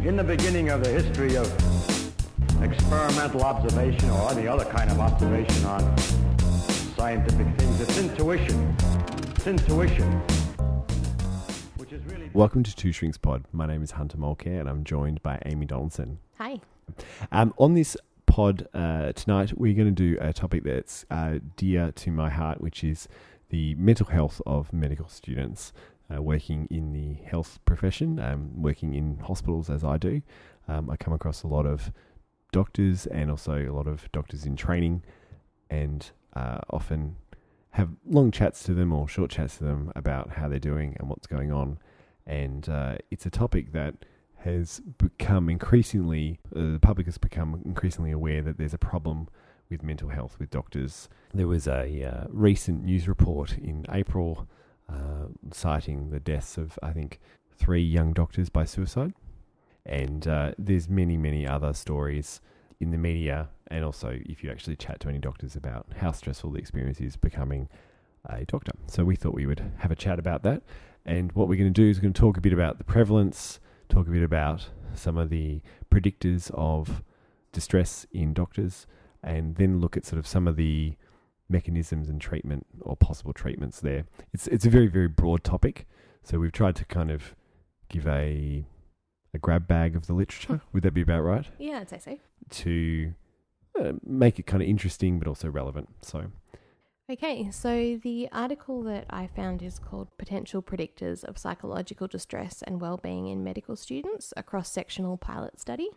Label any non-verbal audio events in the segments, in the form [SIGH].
In the beginning of the history of experimental observation or any other kind of observation on scientific things, it's intuition. It's intuition. Which is really. Welcome to Two Strings Pod. My name is Hunter Mulcair and I'm joined by Amy Donaldson. Hi. Um, on this pod uh, tonight, we're going to do a topic that's uh, dear to my heart, which is the mental health of medical students uh, working in the health profession, um, working in hospitals as I do. Um, I come across a lot of doctors and also a lot of doctors in training, and uh, often have long chats to them or short chats to them about how they're doing and what's going on. And uh, it's a topic that has become increasingly, uh, the public has become increasingly aware that there's a problem with mental health with doctors. There was a uh, recent news report in April uh, citing the deaths of, I think, three young doctors by suicide. And uh, there's many, many other stories in the media, and also if you actually chat to any doctors about how stressful the experience is becoming a doctor. So we thought we would have a chat about that. And what we're going to do is we're going to talk a bit about the prevalence, talk a bit about some of the predictors of distress in doctors, and then look at sort of some of the mechanisms and treatment or possible treatments there. It's it's a very very broad topic, so we've tried to kind of give a a grab bag of the literature. Would that be about right? Yeah, I'd say so. To uh, make it kind of interesting but also relevant. So Okay, so the article that I found is called Potential Predictors of Psychological Distress and Wellbeing in Medical Students, a cross sectional pilot study.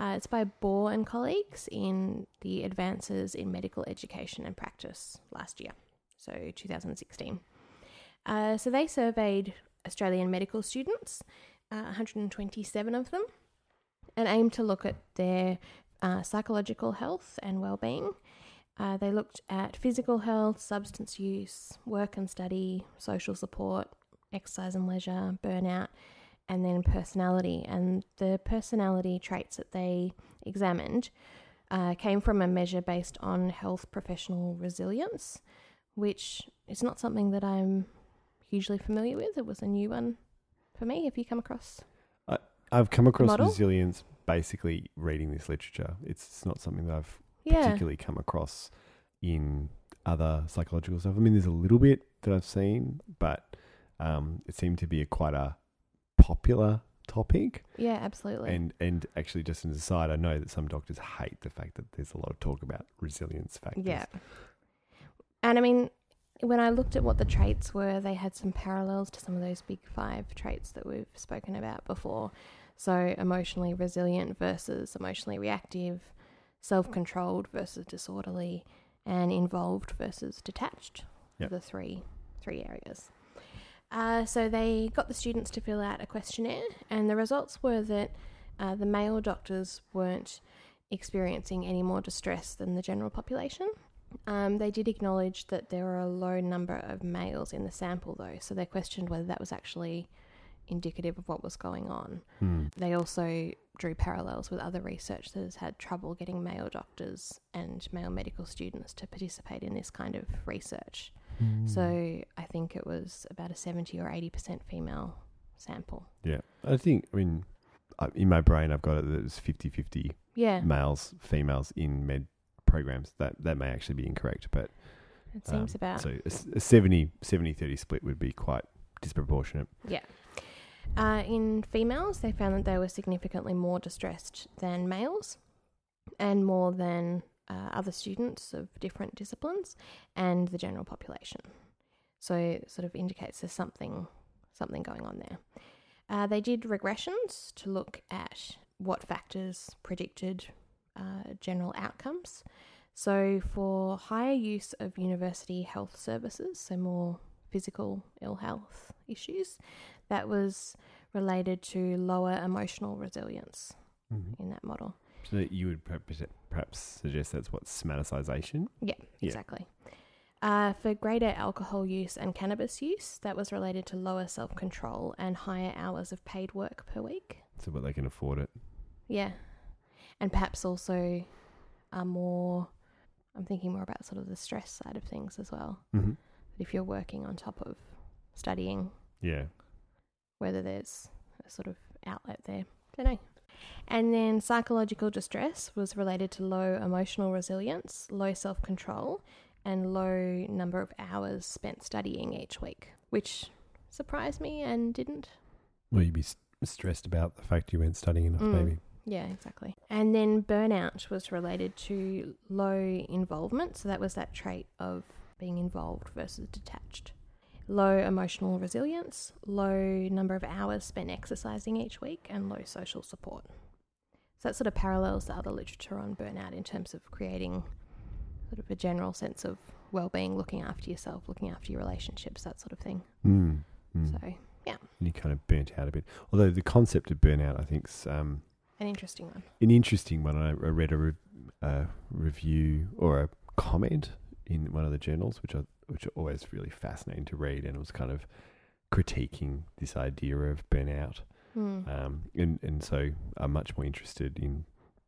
Uh, it's by Bore and colleagues in the Advances in Medical Education and Practice last year, so 2016. Uh, so they surveyed Australian medical students, uh, 127 of them, and aimed to look at their uh, psychological health and well-being. Uh, they looked at physical health, substance use, work and study, social support, exercise and leisure, burnout, and then personality. And the personality traits that they examined uh, came from a measure based on health professional resilience, which is not something that I'm hugely familiar with. It was a new one for me. Have you come across? I've come across Model? resilience basically reading this literature. It's not something that I've Yeah. particularly come across in other psychological stuff. I mean, there's a little bit that I've seen, but um, it seemed to be a quite a popular topic. Yeah, absolutely. And and actually, just as an aside, I know that some doctors hate the fact that there's a lot of talk about resilience factors. Yeah. And I mean, when I looked at what the traits were, they had some parallels to some of those big five traits that we've spoken about before. So, emotionally resilient versus emotionally reactive, self controlled versus disorderly, and involved versus detached. Yep. The three three areas. Uh, so they got the students to fill out a questionnaire, and the results were that uh, the male doctors weren't experiencing any more distress than the general population. Um, they did acknowledge that there were a low number of males in the sample, though, so they questioned whether that was actually indicative of what was going on. Hmm. They also drew parallels with other research that has had trouble getting male doctors and male medical students to participate in this kind of research. Hmm. So I think it was about a 70 or 80% female sample. yeah, I think. I mean, in my brain, I've got it that it's 50-50 Yeah, males, females in med programs. That that may actually be incorrect, but it seems um, about. so a s- a 70 70-30 split would be quite disproportionate. Yeah. Uh, in females, they found that they were significantly more distressed than males and more than uh, other students of different disciplines and the general population. So it sort of indicates there's something something going on there. Uh, they did regressions to look at what factors predicted uh, general outcomes. So for higher use of university health services, so more physical ill health issues, that was related to lower emotional resilience Mm-hmm. in that model. So you would perhaps, suggest that's what somaticization. Yeah, Yeah. exactly. Uh, for greater alcohol use and cannabis use, that was related to lower self control and higher hours of paid work per week. So what they can afford it. Yeah. And perhaps also are more, I'm thinking more about sort of the stress side of things as well. Mm-hmm. If you're working on top of studying, Yeah. whether there's a sort of outlet there. don't know. And then psychological distress was related to low emotional resilience, low self control, and low number of hours spent studying each week, which surprised me and didn't. Will you'd be s- stressed about the fact you weren't studying enough, Mm. maybe? Yeah, exactly. And then burnout was related to low involvement. So that was that trait of being involved versus detached. Low emotional resilience, low number of hours spent exercising each week, and low social support. So that sort of parallels the other literature on burnout in terms of creating sort of a general sense of well-being, looking after yourself, looking after your relationships, that sort of thing. Mm. Mm. So And you kind of burnt out a bit. Although the concept of burnout, I think, is um, an interesting one. an interesting one. I I read a re- uh, review or a comment in one of the journals, which I which are always really fascinating to read, and it was kind of critiquing this idea of burnout. Hmm. Um, and and so I'm much more interested in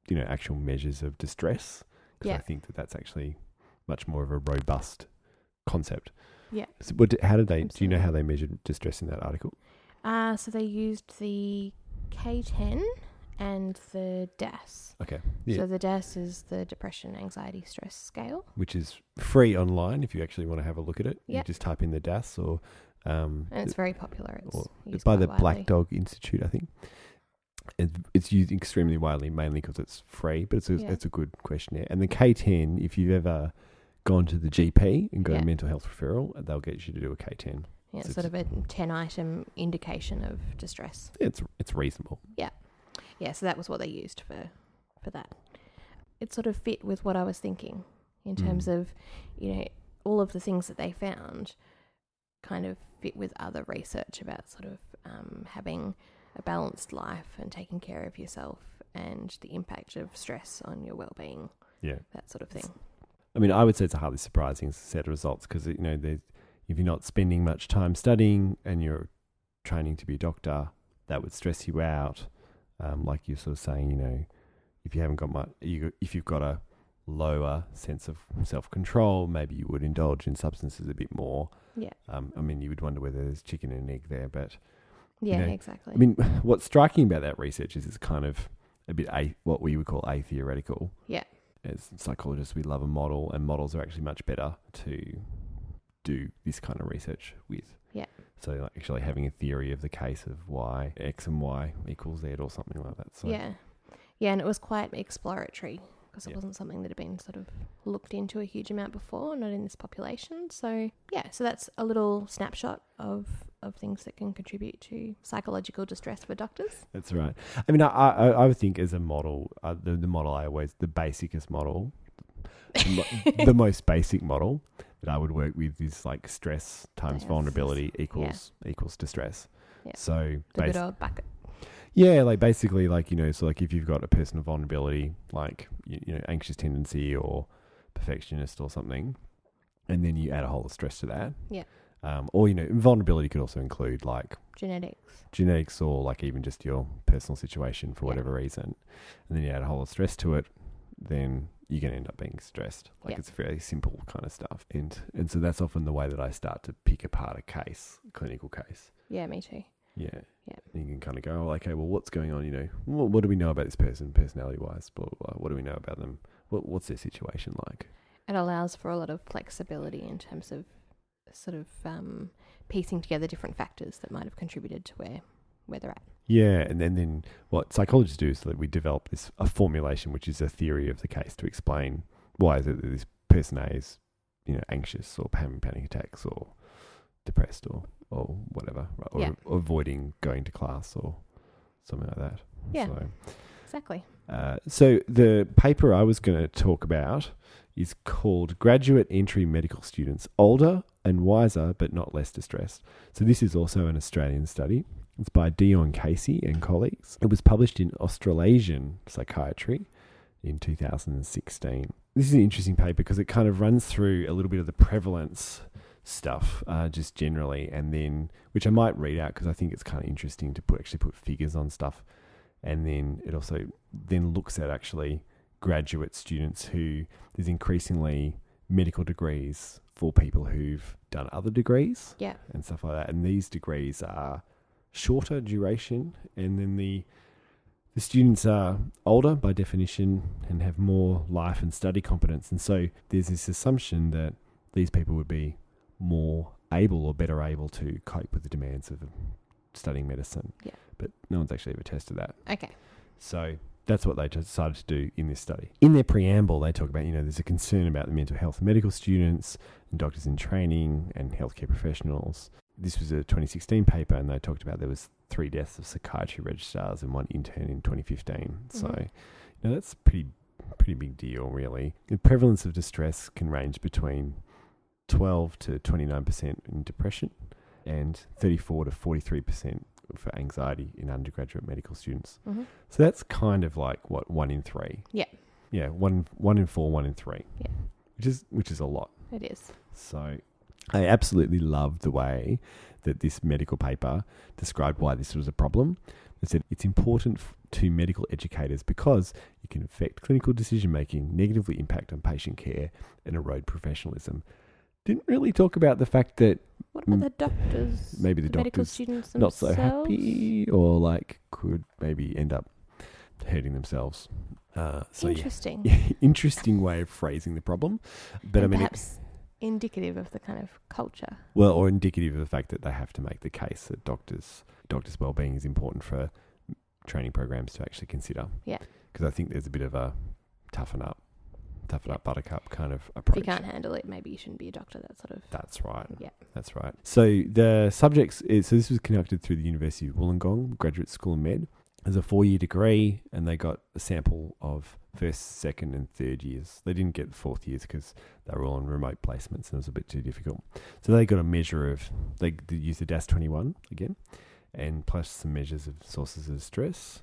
you know actual measures of distress because I think that that's actually much more of a robust concept. Yeah. So what, how did they? Do you know how they measured distress in that article? Uh, so they used the K10 and the DASS. Okay. Yeah. So the DASS is the depression, anxiety, stress scale. which is free online if you actually want to have a look at it. You just type in the DASS or um, And it's very popular. It's by the widely. Black Dog Institute, I think. It's, it's used extremely widely, mainly because it's free, but it's a, Yeah. it's a good questionnaire. And the K10, if you've ever gone to the GP and got Yeah. a mental health referral, they'll get you to do a K10. Yeah, it's so sort of a 10 item indication of distress. It's it's reasonable. Yeah, so that was what they used for, for that. It sort of fit with what I was thinking in terms Mm. of, you know, all of the things that they found kind of fit with other research about sort of um, having a balanced life and taking care of yourself and the impact of stress on your well-being, Yeah. that sort of thing. I mean, I would say it's a hardly surprising set of results because you know, if you're not spending much time studying and you're training to be a doctor, that would stress you out. Um, like you're sort of saying, you know, if you haven't got much, you, if you've got a lower sense of self control, maybe you would indulge in substances a bit more. Yeah. Um, I mean, you would wonder whether there's chicken and egg there, but Yeah, know, exactly. I mean, [LAUGHS] what's striking about that research is it's kind of a bit a, what we would call a theoretical. Yeah. As psychologists, we love a model, and models are actually much better to do this kind of research with. Yeah. So, like actually having a theory of the case of why X and Y equals Z or something like that. So, yeah. Yeah, and it was quite exploratory because it Yeah. wasn't something that had been sort of looked into a huge amount before, not in this population. So, yeah, so that's a little snapshot of, of things that can contribute to psychological distress for doctors. That's right. I mean, I, I, I would think as a model, uh, the, the model I always, the basicest model, the, mo- [LAUGHS] the most basic model that I would work with is like stress times vulnerability equals equals distress. Yeah. So, The bas- good old bucket. yeah, like basically, like you know, so like if you've got a person of vulnerability, like you, you know, anxious tendency or perfectionist or something, and then you add a whole lot of stress to that. Yeah. Um, or you know, vulnerability could also include like Genetics. genetics or like even just your personal situation for Yeah. whatever reason, and then you add a whole lot of stress to it, then you're going to end up being stressed. Like Yeah. it's very simple kind of stuff, and and so that's often the way that I start to pick apart a case, a clinical case. Yeah, me too. Yeah. Yeah. And you can kind of go, oh, okay, well, what's going on? You know, what, what do we know about this person, personality wise? Blah, blah, blah. What do we know about them? What, what's their situation like? It allows for a lot of flexibility in terms of sort of um, piecing together different factors that might have contributed to where, where they're at. Yeah. And then, then what psychologists do is that we develop this a formulation, which is a theory of the case to explain why is it that this person A is, you know, anxious or having panic attacks or depressed or, or whatever, right? or, Yeah. or avoiding going to class or something like that. Yeah. So, Exactly. Uh, so the paper I was going to talk about is called Graduate Entry Medical Students Older and Wiser but Not Less Distressed. So this is also an Australian study. It's by Dion Casey and colleagues. It was published in Australasian Psychiatry in 2016. This is an interesting paper because it kind of runs through a little bit of the prevalence stuff uh, just generally and then which I might read out because I think it's kind of interesting to put actually put figures on stuff and then it also then looks at actually graduate students who there's increasingly medical degrees for people who've done other degrees Yeah. and stuff like that and these degrees are shorter duration and then the the students are older by definition and have more life and study competence. And so there's this assumption that these people would be more able or better able to cope with the demands of studying medicine. Yeah. But no one's actually ever tested that. Okay. So that's what they decided to do in this study. In their preamble, they talk about, you know, there's a concern about the mental health of medical students and doctors in training and healthcare professionals. This was a 2016 paper, and they talked about there was three deaths of psychiatry registrars and one intern in 2015. So, Mhm. you know, that's pretty pretty big deal, really. The prevalence of distress can range between 12 to 29 percent in depression, and 34 to 43 percent for anxiety in undergraduate medical students. hmm So that's kind of like what one in three. Yeah. Yeah, one one in four, one in three. Yeah. which is which is a lot. It is. So I absolutely loved the way that this medical paper described why this was a problem. It said it's important to medical educators because it can affect clinical decision making, negatively impact on patient care, and erode professionalism. Didn't really talk about the fact that What about the doctors? maybe the medical doctors students not so happy or like could maybe end up hurting themselves. Uh, so yeah, Interesting. [LAUGHS] interesting way of phrasing the problem, but I mean, it, perhaps indicative of the kind of culture. well, or indicative of the fact that they have to make the case that doctors doctors' well-being is important for training programs to actually consider. Yeah. because I think there's a bit of a toughen up, toughen up, buttercup kind of If approach. you can't handle it, maybe you shouldn't be a doctor. That sort of. That's right. Yeah. That's right. So the subjects, is, so this was conducted through the University of Wollongong Graduate School of Med. As a four-year degree, and they got a sample of first, second, and third years. They didn't get fourth years because they were all on remote placements and it was a bit too difficult. So they got a measure of they, they used the DASS twenty-one again, and plus some measures of sources of stress.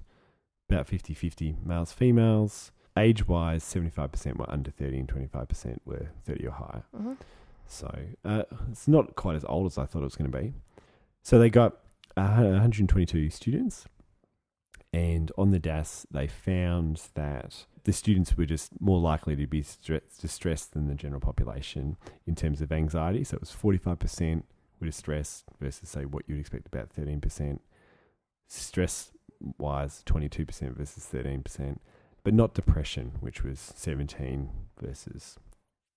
About 50-50 males, females. Age-wise, seventy-five percent were under thirty, and twenty-five percent were thirty or higher. hmm So uh, it's not quite as old as I thought it was going to be. So they got uh, 122 students, and on the DASS, they found that the students were just more likely to be stre- distressed than the general population in terms of anxiety. So it was 45% were distressed versus, say, what you'd expect about 13%. Stress wise, 22% versus 13%, but not depression, which was 17 versus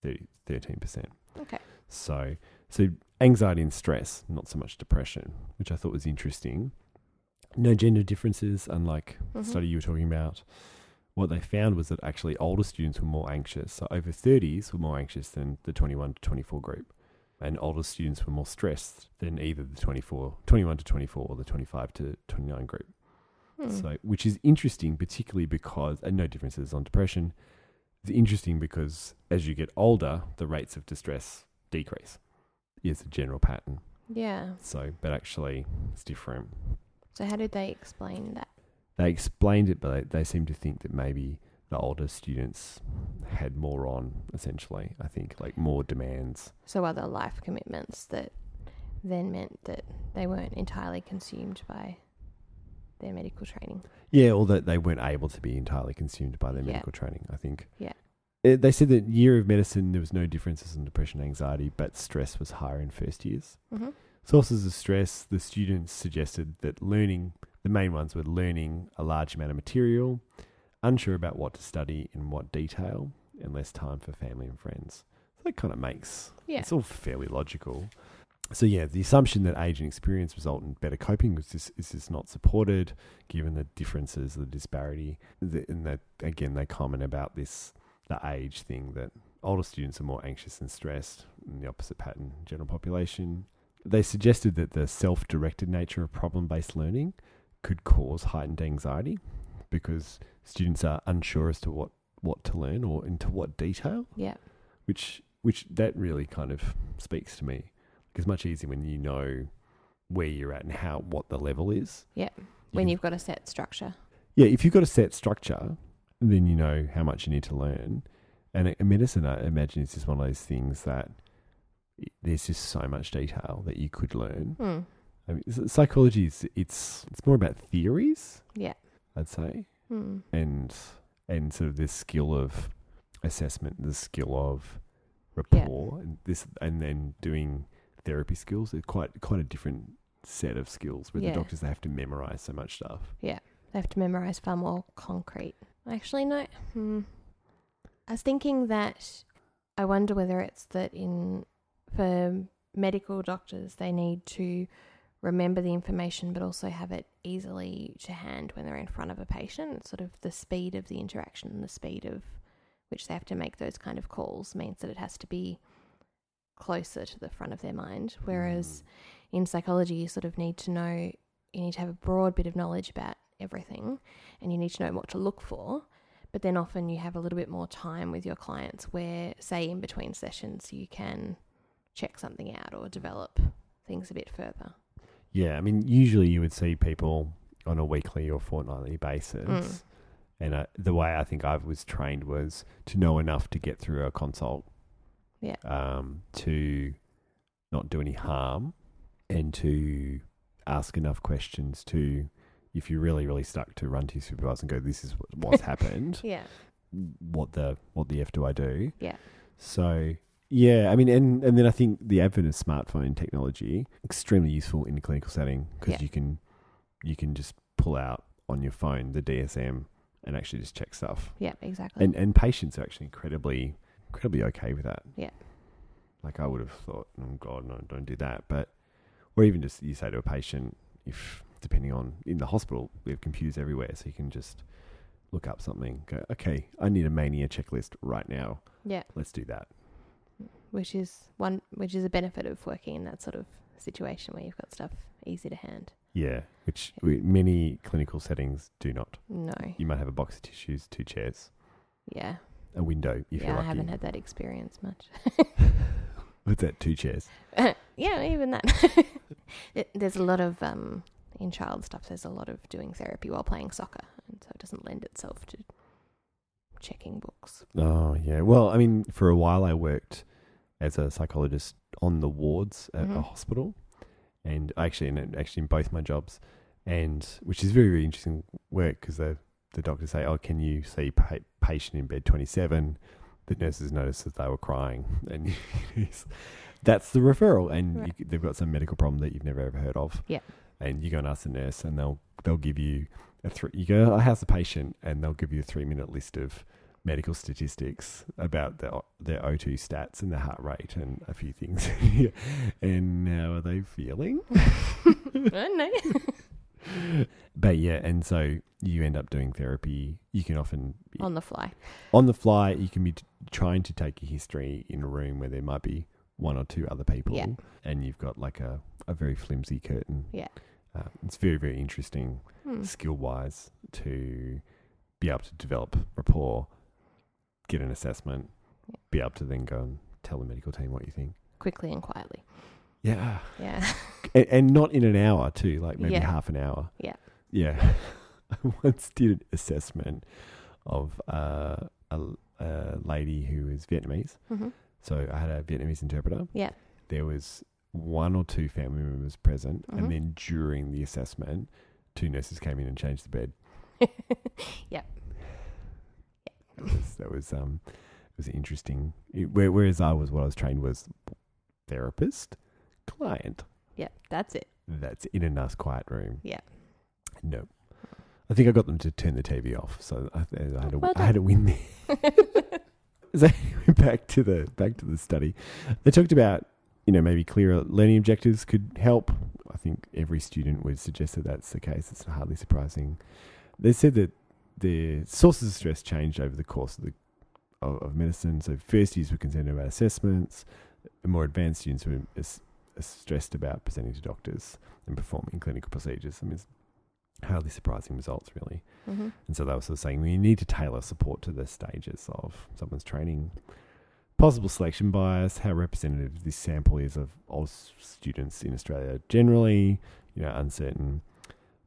30, 13%. Okay. So, so anxiety and stress, not so much depression, which I thought was interesting. No gender differences, unlike the Mhm. study you were talking about. What they found was that actually older students were more anxious. So over 30s were more anxious than the 21 to 24 group. And older students were more stressed than either the 24, 21 to 24 or the 25 to 29 group. Hmm. So, which is interesting, particularly because, and no differences on depression. It's interesting because as you get older, the rates of distress decrease. Is a general pattern. yeah. So, but actually, it's different. So how did they explain that? They explained it, but they, they seem to think that maybe the older students had more on, essentially. I think, like more demands. So other life commitments that then meant that they weren't entirely consumed by their medical training. Yeah, or that they weren't able to be entirely consumed by their Yeah. medical training, I think. Yeah. Uh, They said that year of medicine, there was no differences in depression and anxiety, but stress was higher in first years. hmm Sources of stress, the students suggested that learning, the main ones were learning a large amount of material, unsure about what to study in what detail, and less time for family and friends. So that kind of makes, Yeah. it's all fairly logical. So yeah, the assumption that age and experience result in better coping was just, is just not supported, given the differences, the disparity, the, and that again they comment about this, the age thing that older students are more anxious and stressed, and the opposite pattern, general population. They suggested that the self-directed nature of problem-based learning could cause heightened anxiety because students are unsure as to what, what to learn or into what detail Yeah. which which that really kind of speaks to me. It's much easier when you know where you're at and how what the level is. Yeah. You When can- you've got a set structure. yeah, if you've got a set structure, then you know how much you need to learn. And in medicine, I imagine is just one of those things that there's just so much detail that you could learn. Hmm. I mean, psychology is it's it's more about theories, Yeah. I'd say, Hmm. and and sort of this skill of assessment, the skill of rapport, and this, and then doing therapy skills. It's quite quite a different set of skills where Yeah. the doctors they have to memorize so much stuff. Yeah. They have to memorize far more concrete. Actually, no. Hmm. I was thinking that I wonder whether it's that in for medical doctors they need to remember the information but also have it easily to hand when they're in front of a patient. It's sort of the speed of the interaction and the speed of which they have to make those kind of calls means that it has to be closer to the front of their mind. Whereas in psychology, you sort of need to know, you need to have a broad bit of knowledge about everything and you need to know what to look for. But then often you have a little bit more time with your clients where, say, in between sessions, you can check something out or develop things a bit further. Yeah, I mean, usually you would see people on a weekly or fortnightly basis. Mm. And uh, the way I think I was trained was to know enough to get through a consult. Yeah. Um, to not do any harm and to ask enough questions to, if you're really, really stuck, to run to your supervisor and go, this is what- what's [LAUGHS] happened. Yeah. What the, what the F do I do? Yeah. So yeah, I mean, and and then I think the advent of smartphone technology extremely useful in a clinical setting because Yeah. you can you can just pull out on your phone the DSM and actually just check stuff. Yeah, exactly. And and patients are actually incredibly incredibly okay with that. Yeah. Like I would have thought, oh God, no, don't do that. But or even just you say to a patient, if depending on in the hospital, we have computers everywhere, so you can just look up something. Go, okay, I need a mania checklist right now. yeah, Let's do that. which is one which is a benefit of working in that sort of situation where you've got stuff easy to hand. Yeah, which we, many clinical settings do not. No. You might have a box of tissues, two chairs, Yeah. A window if yeah, you're I haven't had that experience much. [LAUGHS] What's that? Two chairs. [LAUGHS] yeah, even that. [LAUGHS] There's a lot of um in child stuff. There's a lot of doing therapy while playing soccer, and so it doesn't lend itself to checking books. Oh yeah. Well, I mean, for a while I worked as a psychologist on the wards at a Mhm. hospital, and actually, in actually in both my jobs, and which is very very interesting work because the the doctors say, "Oh, can you see pa- patient in bed twenty seven? The nurses noticed that they were crying, [LAUGHS] and that's the referral, and Right. you, they've got some medical problem that you've never ever heard of. Yeah. and you go and ask the nurse, and they'll they'll give you a three. You go, "Oh, how's the patient?" and they'll give you a three minute list of medical statistics about their their O2 stats and their heart rate and a few things. [LAUGHS] and how are they feeling? [LAUGHS] I don't know. But yeah, and so you end up doing therapy. You can often On the fly. on the fly. You can be t- trying to take a history in a room where there might be one or two other people, Yeah. and you've got like a, a very flimsy curtain. Yeah. uh, it's very very interesting Hmm. skill wise to be able to develop rapport, get an assessment, Yeah. be able to then go and tell the medical team what you think. Quickly and quietly. Yeah, Yeah. [LAUGHS] and, and not in an hour too, like maybe Yeah. half an hour. Yeah. yeah. [LAUGHS] I once did an assessment of uh, a, a lady who was Vietnamese. hmm So I had a Vietnamese interpreter. Yeah. There was one or two family members present, Mhm. and then during the assessment, two nurses came in and changed the bed. [LAUGHS] Yep. That was, that was um, it was interesting. It, where, whereas I was, what I was trained was therapist, client. yeah, that's it. That's in a nice quiet room. Yeah. No. I think I got them to turn the TV off, so I, I had a, Well I had a win there. [LAUGHS] [LAUGHS] so [LAUGHS] back to the back to the study, they talked about you know maybe clearer learning objectives could help. I think every student would suggest that that's the case. It's hardly surprising. They said that the sources of stress changed over the course of the of, of medicine. So first years were concerned about assessments. The more advanced students were stressed about presenting to doctors and performing clinical procedures. I mean, it's hardly surprising results, really. hmm And so they were sort of saying we need to tailor support to the stages of someone's training. Possible selection bias, how representative this sample is of all students in Australia generally, you know, uncertain.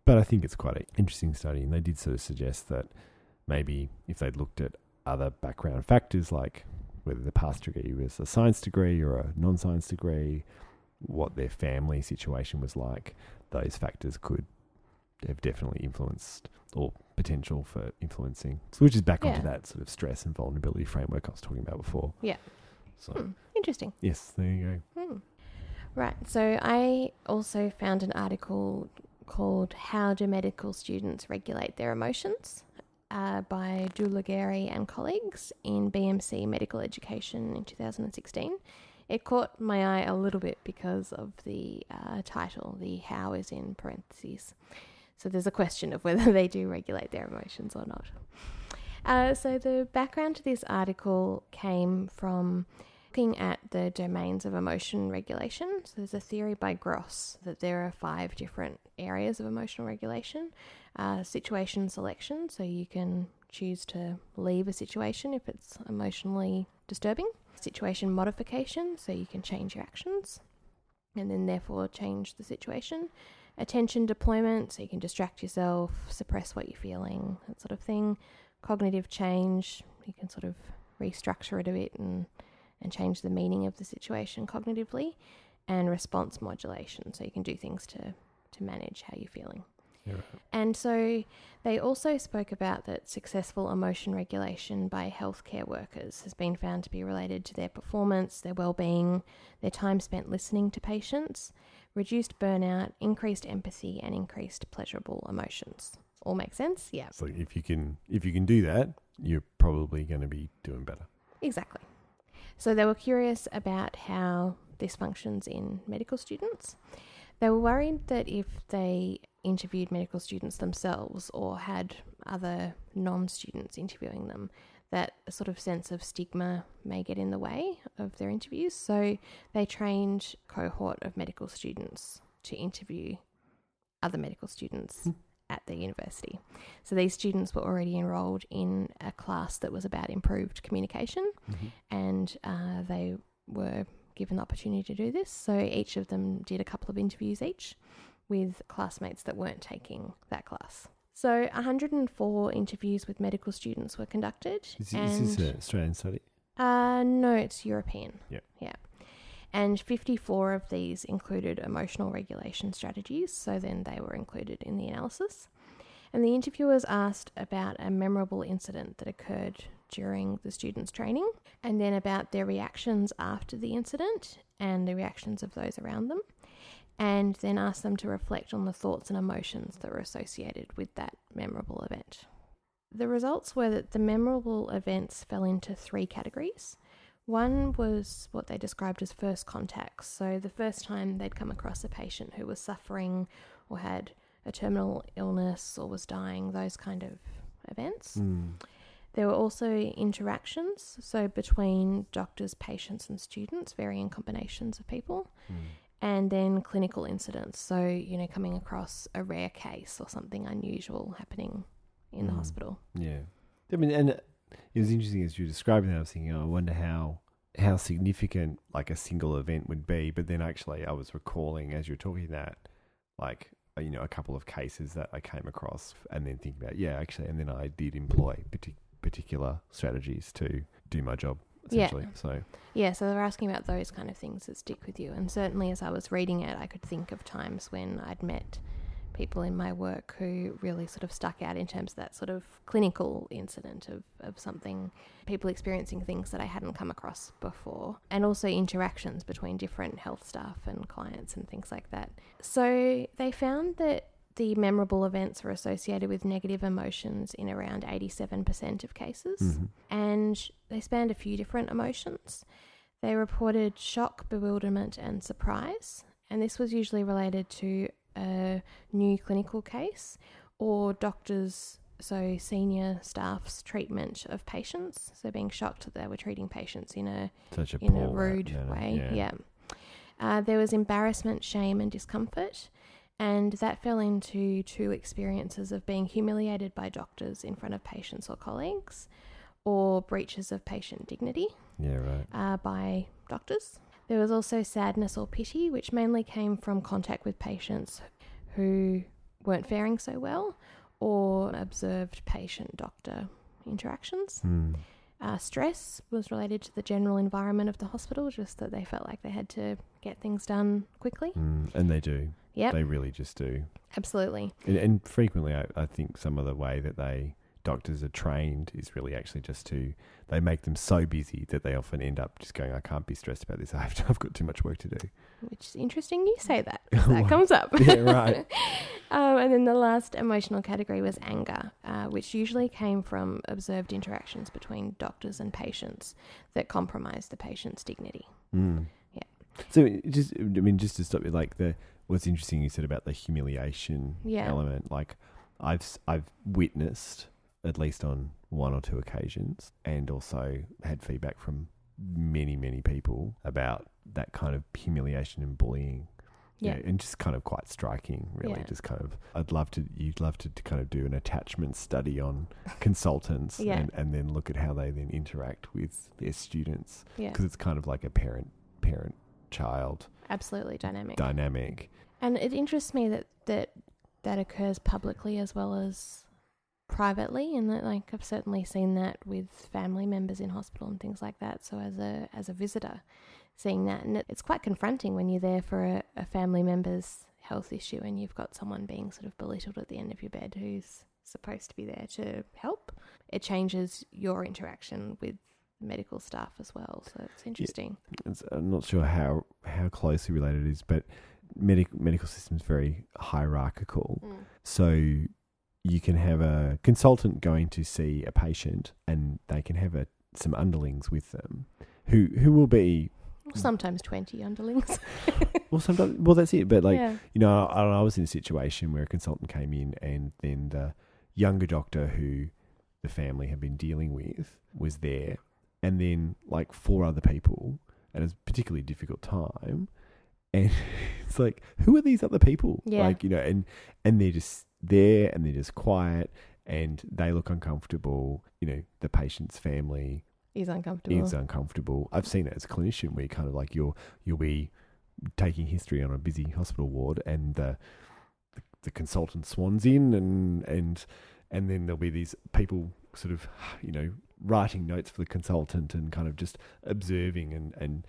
But I think it's quite an interesting study, and they did sort of suggest that maybe if they'd looked at other background factors like whether the past degree was a science degree or a non science degree, what their family situation was like, those factors could have definitely influenced or potential for influencing. So which is back onto that sort of stress and vulnerability framework I was talking about before. Yeah. So Hmm. Interesting. yes, there you go. Hmm. Right. So I also found an article called How Do Medical Students Regulate Their Emotions uh, by Doulougeri and colleagues in BMC Medical Education in 2016. It caught my eye a little bit because of the uh, title, the how is in parentheses. So there's a question of whether [LAUGHS] they do regulate their emotions or not. Uh, so the background to this article came from looking at the domains of emotion regulation. So there's a theory by Gross that there are five different areas of emotional regulation. Uh, situation selection, so you can choose to leave a situation if it's emotionally disturbing. Situation modification, so you can change your actions and then therefore change the situation. Attention deployment, so you can distract yourself, suppress what you're feeling, that sort of thing. Cognitive change, you can sort of restructure it a bit and, and change the meaning of the situation cognitively. And response modulation, so you can do things to, to manage how you're feeling. Yeah, right. And so they also spoke about that successful emotion regulation by healthcare workers has been found to be related to their performance, their well-being, their time spent listening to patients, reduced burnout, increased empathy, and increased pleasurable emotions. All make sense? Yeah. So if you can if you can do that, you're probably going to be doing better. Exactly. So they were curious about how this functions in medical students. They were worried that if they interviewed medical students themselves or had other non students interviewing them, that a sort of sense of stigma may get in the way of their interviews. So they trained a cohort of medical students to interview other medical students at the university. So these students were already enrolled in a class that was about improved communication, and uh, they were given the opportunity to do this. So each of them did a couple of interviews each with classmates that weren't taking that class. So 104 interviews with medical students were conducted. Is, and is this an Australian study? uh, no, it's European. Yep. Yeah. And 54 of these included emotional regulation strategies, so then they were included in the analysis. And the interviewers asked about a memorable incident that occurred during the students' training, and then about their reactions after the incident and the reactions of those around them, and then asked them to reflect on the thoughts and emotions that were associated with that memorable event. The results were that the memorable events fell into three categories. One was what they described as first contacts. So, the first time they'd come across a patient who was suffering or had a terminal illness or was dying, those kind of events. Mm. There were also interactions, so between doctors, patients, and students, varying combinations of people. Mm. And then clinical incidents, so, you know, coming across a rare case or something unusual happening in the Mm. hospital. Yeah, I mean, and it was interesting as you were describing that. I was thinking, oh, I wonder how how significant like a single event would be. But then actually, I was recalling as you were talking that, like uh, you know, a couple of cases that I came across, and then thinking about, yeah, actually, and then I did employ partic- particular strategies to do my job. Yeah. So Yeah, so they were asking about those kind of things that stick with you. And certainly as I was reading it, I could think of times when I'd met people in my work who really sort of stuck out in terms of that sort of clinical incident of, of something, people experiencing things that I hadn't come across before, and also interactions between different health staff and clients and things like that. So they found that the memorable events were associated with negative emotions in around 87% of cases mhm. and they spanned a few different emotions. They reported shock, bewilderment, and surprise, and this was usually related to a new clinical case or doctors, so senior staff's treatment of patients. So being shocked that they were treating patients in a such a in a rude way. Yeah. Uh, there was embarrassment, shame, and discomfort. And that fell into two experiences of being humiliated by doctors in front of patients or colleagues, or breaches of patient dignity yeah, right. uh, by doctors. There was also sadness or pity, which mainly came from contact with patients who weren't faring so well, or observed patient doctor interactions. Mm. Uh, stress was related to the general environment of the hospital, just that they felt like they had to get things done quickly. Mm. And they do. Yep, They really just do. absolutely. And, and frequently, I, I think some of the way that they doctors are trained is really actually just to they make them so busy that they often end up just going, I can't be stressed about this. [LAUGHS] I've, I've got too much work to do. Which is interesting you say that that [LAUGHS] comes up. Yeah, right. [LAUGHS] um, and then the last emotional category was anger, uh, which usually came from observed interactions between doctors and patients that compromised the patient's dignity. Mm. Yeah. So it just, I mean, just to stop you, like the what's interesting you said about the humiliation Yeah. element. Like I've I've witnessed at least on one or two occasions, and also had feedback from many many people about that kind of humiliation and bullying. you Yeah. know, and just kind of quite striking, really. Yeah. Just kind of, I'd love to, you'd love to, to kind of do an attachment study on consultants Yeah. and, and then look at how they then interact with their students Yeah, because it's kind of like a parent parent child absolutely dynamic. dynamic. And it interests me that that that occurs publicly as well as privately, and that like I've certainly seen that with family members in hospital and things like that. So as a as a visitor, seeing that, and it, it's quite confronting when you're there for a, a family member's health issue and you've got someone being sort of belittled at the end of your bed who's supposed to be there to help. It changes your interaction with medical staff as well. So it's interesting. It's, I'm not sure how how closely related it is, but medical medical system's very hierarchical. Hmm. So you can have a consultant going to see a patient, and they can have a, some underlings with them, who who will be Sometimes twenty underlings. [LAUGHS] well sometimes well that's it, but like yeah. you know I, I was in a situation where a consultant came in, and then the younger doctor who the family had been dealing with was there, and then like four other people, was a particularly difficult time, and [LAUGHS] it's like who are these other people? Yeah. Like you know, and and they're just there, and they're just quiet, and they look uncomfortable. You know, the patient's family Is uncomfortable. is uncomfortable. I've seen it as a clinician where you kind of like you'll you'll be taking history on a busy hospital ward, and the the, the consultant swans in, and and and then there'll be these people sort of you know writing notes for the consultant and kind of just observing and and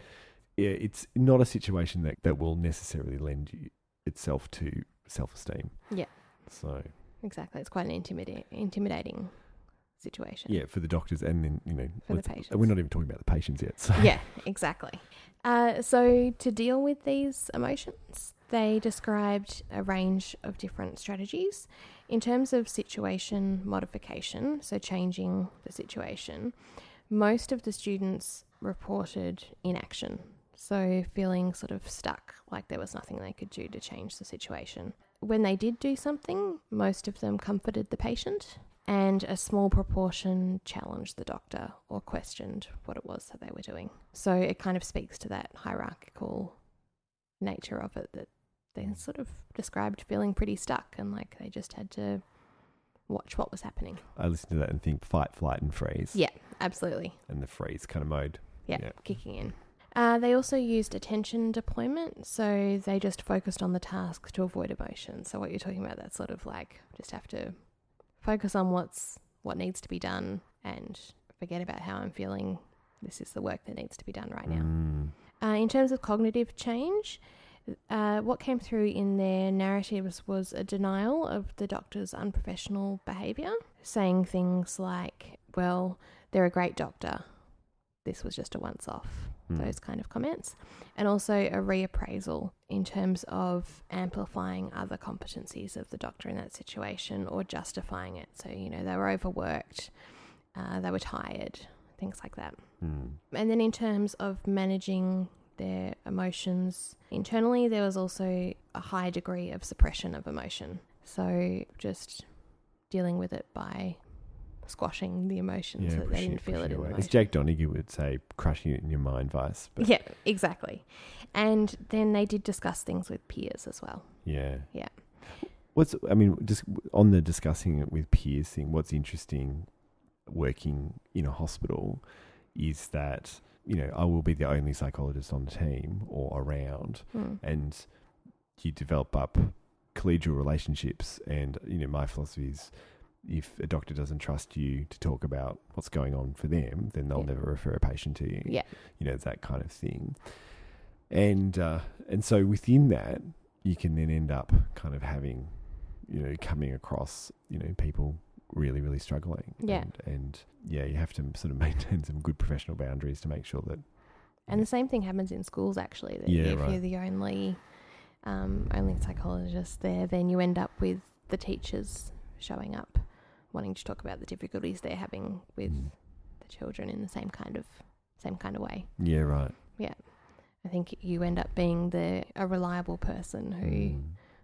yeah, it's not a situation that that will necessarily lend you itself to self esteem. Yeah. So Exactly. It's quite an intimida- intimidating situation. yeah, for the doctors and then you know For the patients. we're not even talking about the patients yet. So Yeah, exactly. Uh, so, to deal with these emotions, they described a range of different strategies. In terms of situation modification, so changing the situation, most of the students reported inaction. So, feeling sort of stuck, like there was nothing they could do to change the situation. When they did do something, most of them comforted the patient, and a small proportion challenged the doctor or questioned what it was that they were doing. So, it kind of speaks to that hierarchical nature of it that they sort of described feeling pretty stuck and like they just had to watch what was happening. I listen to that and think fight, flight, and freeze. Yeah, absolutely. And the freeze kind of mode. Yeah, Yeah. kicking in. Uh, they also used attention deployment, so they just focused on the task to avoid emotion. So what you're talking about, that sort of like just have to focus on what's what needs to be done and forget about how I'm feeling. This is the work that needs to be done right now. Mm. Uh, in terms of cognitive change, uh, what came through in their narratives was a denial of the doctor's unprofessional behaviour, saying things like, well, they're a great doctor. This was just a once off, Mm. those kind of comments. And also a reappraisal in terms of amplifying other competencies of the doctor in that situation or justifying it. So, you know, they were overworked, uh, they were tired, things like that. Mm. And then in terms of managing their emotions internally, there was also a high degree of suppression of emotion. So just dealing with it by squashing the emotions Yeah, that they didn't feel it in the away. As. Jack Donaghy would say, crushing it in your mind vice. But Yeah, exactly. And then they did discuss things with peers as well. yeah. Yeah. What's, I mean, just on the discussing it with peers thing, what's interesting working in a hospital is that, you know, I will be the only psychologist on the team or around. Mm. and you develop up collegial relationships. And you know, my philosophy is, if a doctor doesn't trust you to talk about what's going on for them, then they'll Yeah. never refer a patient to you. Yeah. you know, that kind of thing. And uh, and so within that, you can then end up kind of having, you know, coming across, you know, people really, really struggling. Yeah. And, and yeah, you have to sort of [LAUGHS] maintain some good professional boundaries to make sure that. And the same thing happens in schools actually. That Yeah, if right. you're the only um, only psychologist there, then you end up with the teachers showing up, wanting to talk about the difficulties they're having with Mm. the children in the same kind of same kind of way. Yeah, right. Yeah, I think you end up being the a reliable person who Mm.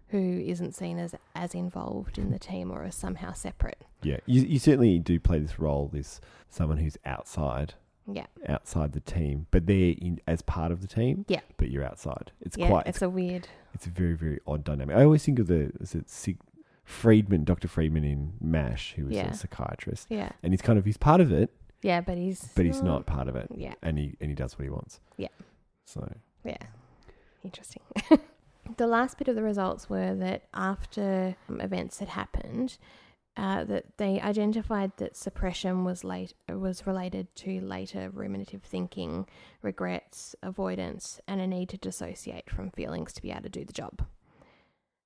Who isn't seen as as involved in the team or as somehow separate. Yeah, you, you certainly do play this role, this someone who's outside, Yeah, outside the team, but they're in as part of the team. Yeah. but you're outside. It's yeah, quite. it's a weird. It's a very, very odd dynamic. I always think of the is it Sig, Freedman, Dr. Freedman in MASH, who was Yeah. a psychiatrist, Yeah, and he's kind of he's part of it, yeah, but he's but he's not mm. part of it, Yeah, and he and he does what he wants. Yeah. So Yeah, interesting. [LAUGHS] the last bit of the results were that after um, events had happened, uh, that they identified that suppression was late was related to later ruminative thinking, regrets, avoidance, and a need to dissociate from feelings to be able to do the job.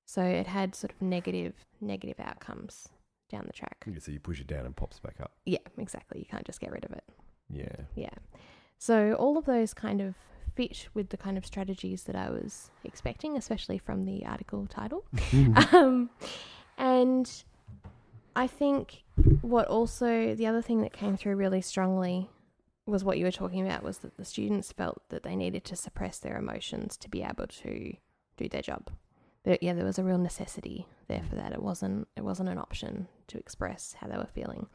So it had sort of negative negative outcomes down the track. yeah, so you push it down and pops back up. Yeah, exactly. You can't just get rid of it. Yeah. Yeah. So all of those kind of fit with the kind of strategies that I was expecting, especially from the article title. [LAUGHS] [LAUGHS] um, and I think what also the other thing that came through really strongly was what you were talking about was that the students felt that they needed to suppress their emotions to be able to do their job. There, yeah, there was a real necessity there for that. It wasn't it wasn't an option to express how they were feeling.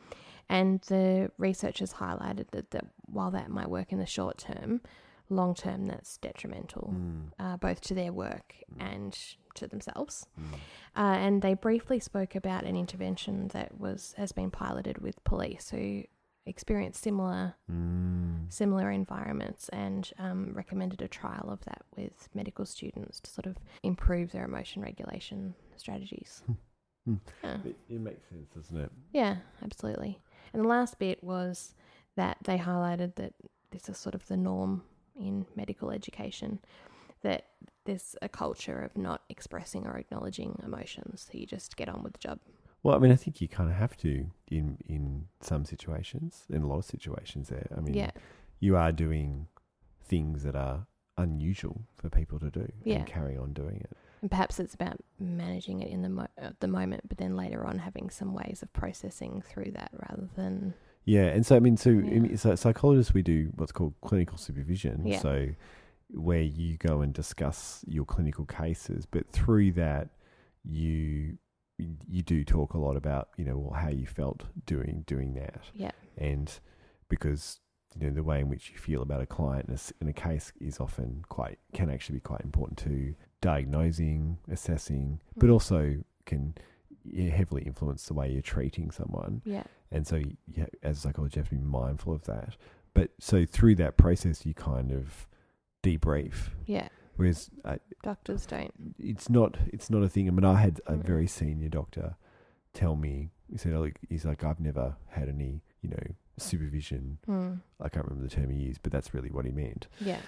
And the researchers highlighted that, that while that might work in the short term, long term that's detrimental Mm, uh, both to their work and to themselves. mm. Uh, and they briefly spoke about an intervention that was has been piloted with police who experienced similar Mm. similar environments and um, recommended a trial of that with medical students to sort of improve their emotion regulation strategies. Hmm. Yeah. It, it makes sense, doesn't it? Yeah, absolutely. And the last bit was that they highlighted that this is sort of the norm in medical education, that there's a culture of not expressing or acknowledging emotions. So you just get on with the job. Well, I mean, I think you kind of have to in in some situations, in a lot of situations. There, I mean, yeah, you are doing things that are unusual for people to do, Yeah. and carry on doing it. and perhaps it's about managing it in the mo- at the moment, but then later on having some ways of processing through that rather than Yeah, and so I mean, so, Yeah. so psychologists we do what's called clinical supervision. Yeah. So where you go and discuss your clinical cases, but through that you you do talk a lot about you know well, how you felt doing doing that, yeah, and because you know the way in which you feel about a client in a, s- in a case is often quite can actually be quite important to diagnosing, assessing, but Mm. also can yeah, heavily influence the way you're treating someone. yeah, And so, you, you, as a psychologist, you have to be mindful of that. But so through that process, you kind of debrief. yeah. Whereas uh, Doctors don't. it's not it's not a thing. I mean, I had a Mm. very senior doctor tell me. He said, like, "He's like, I've never had any, you know, supervision. Mm. I can't remember the term he used, but that's really what he meant." Yeah,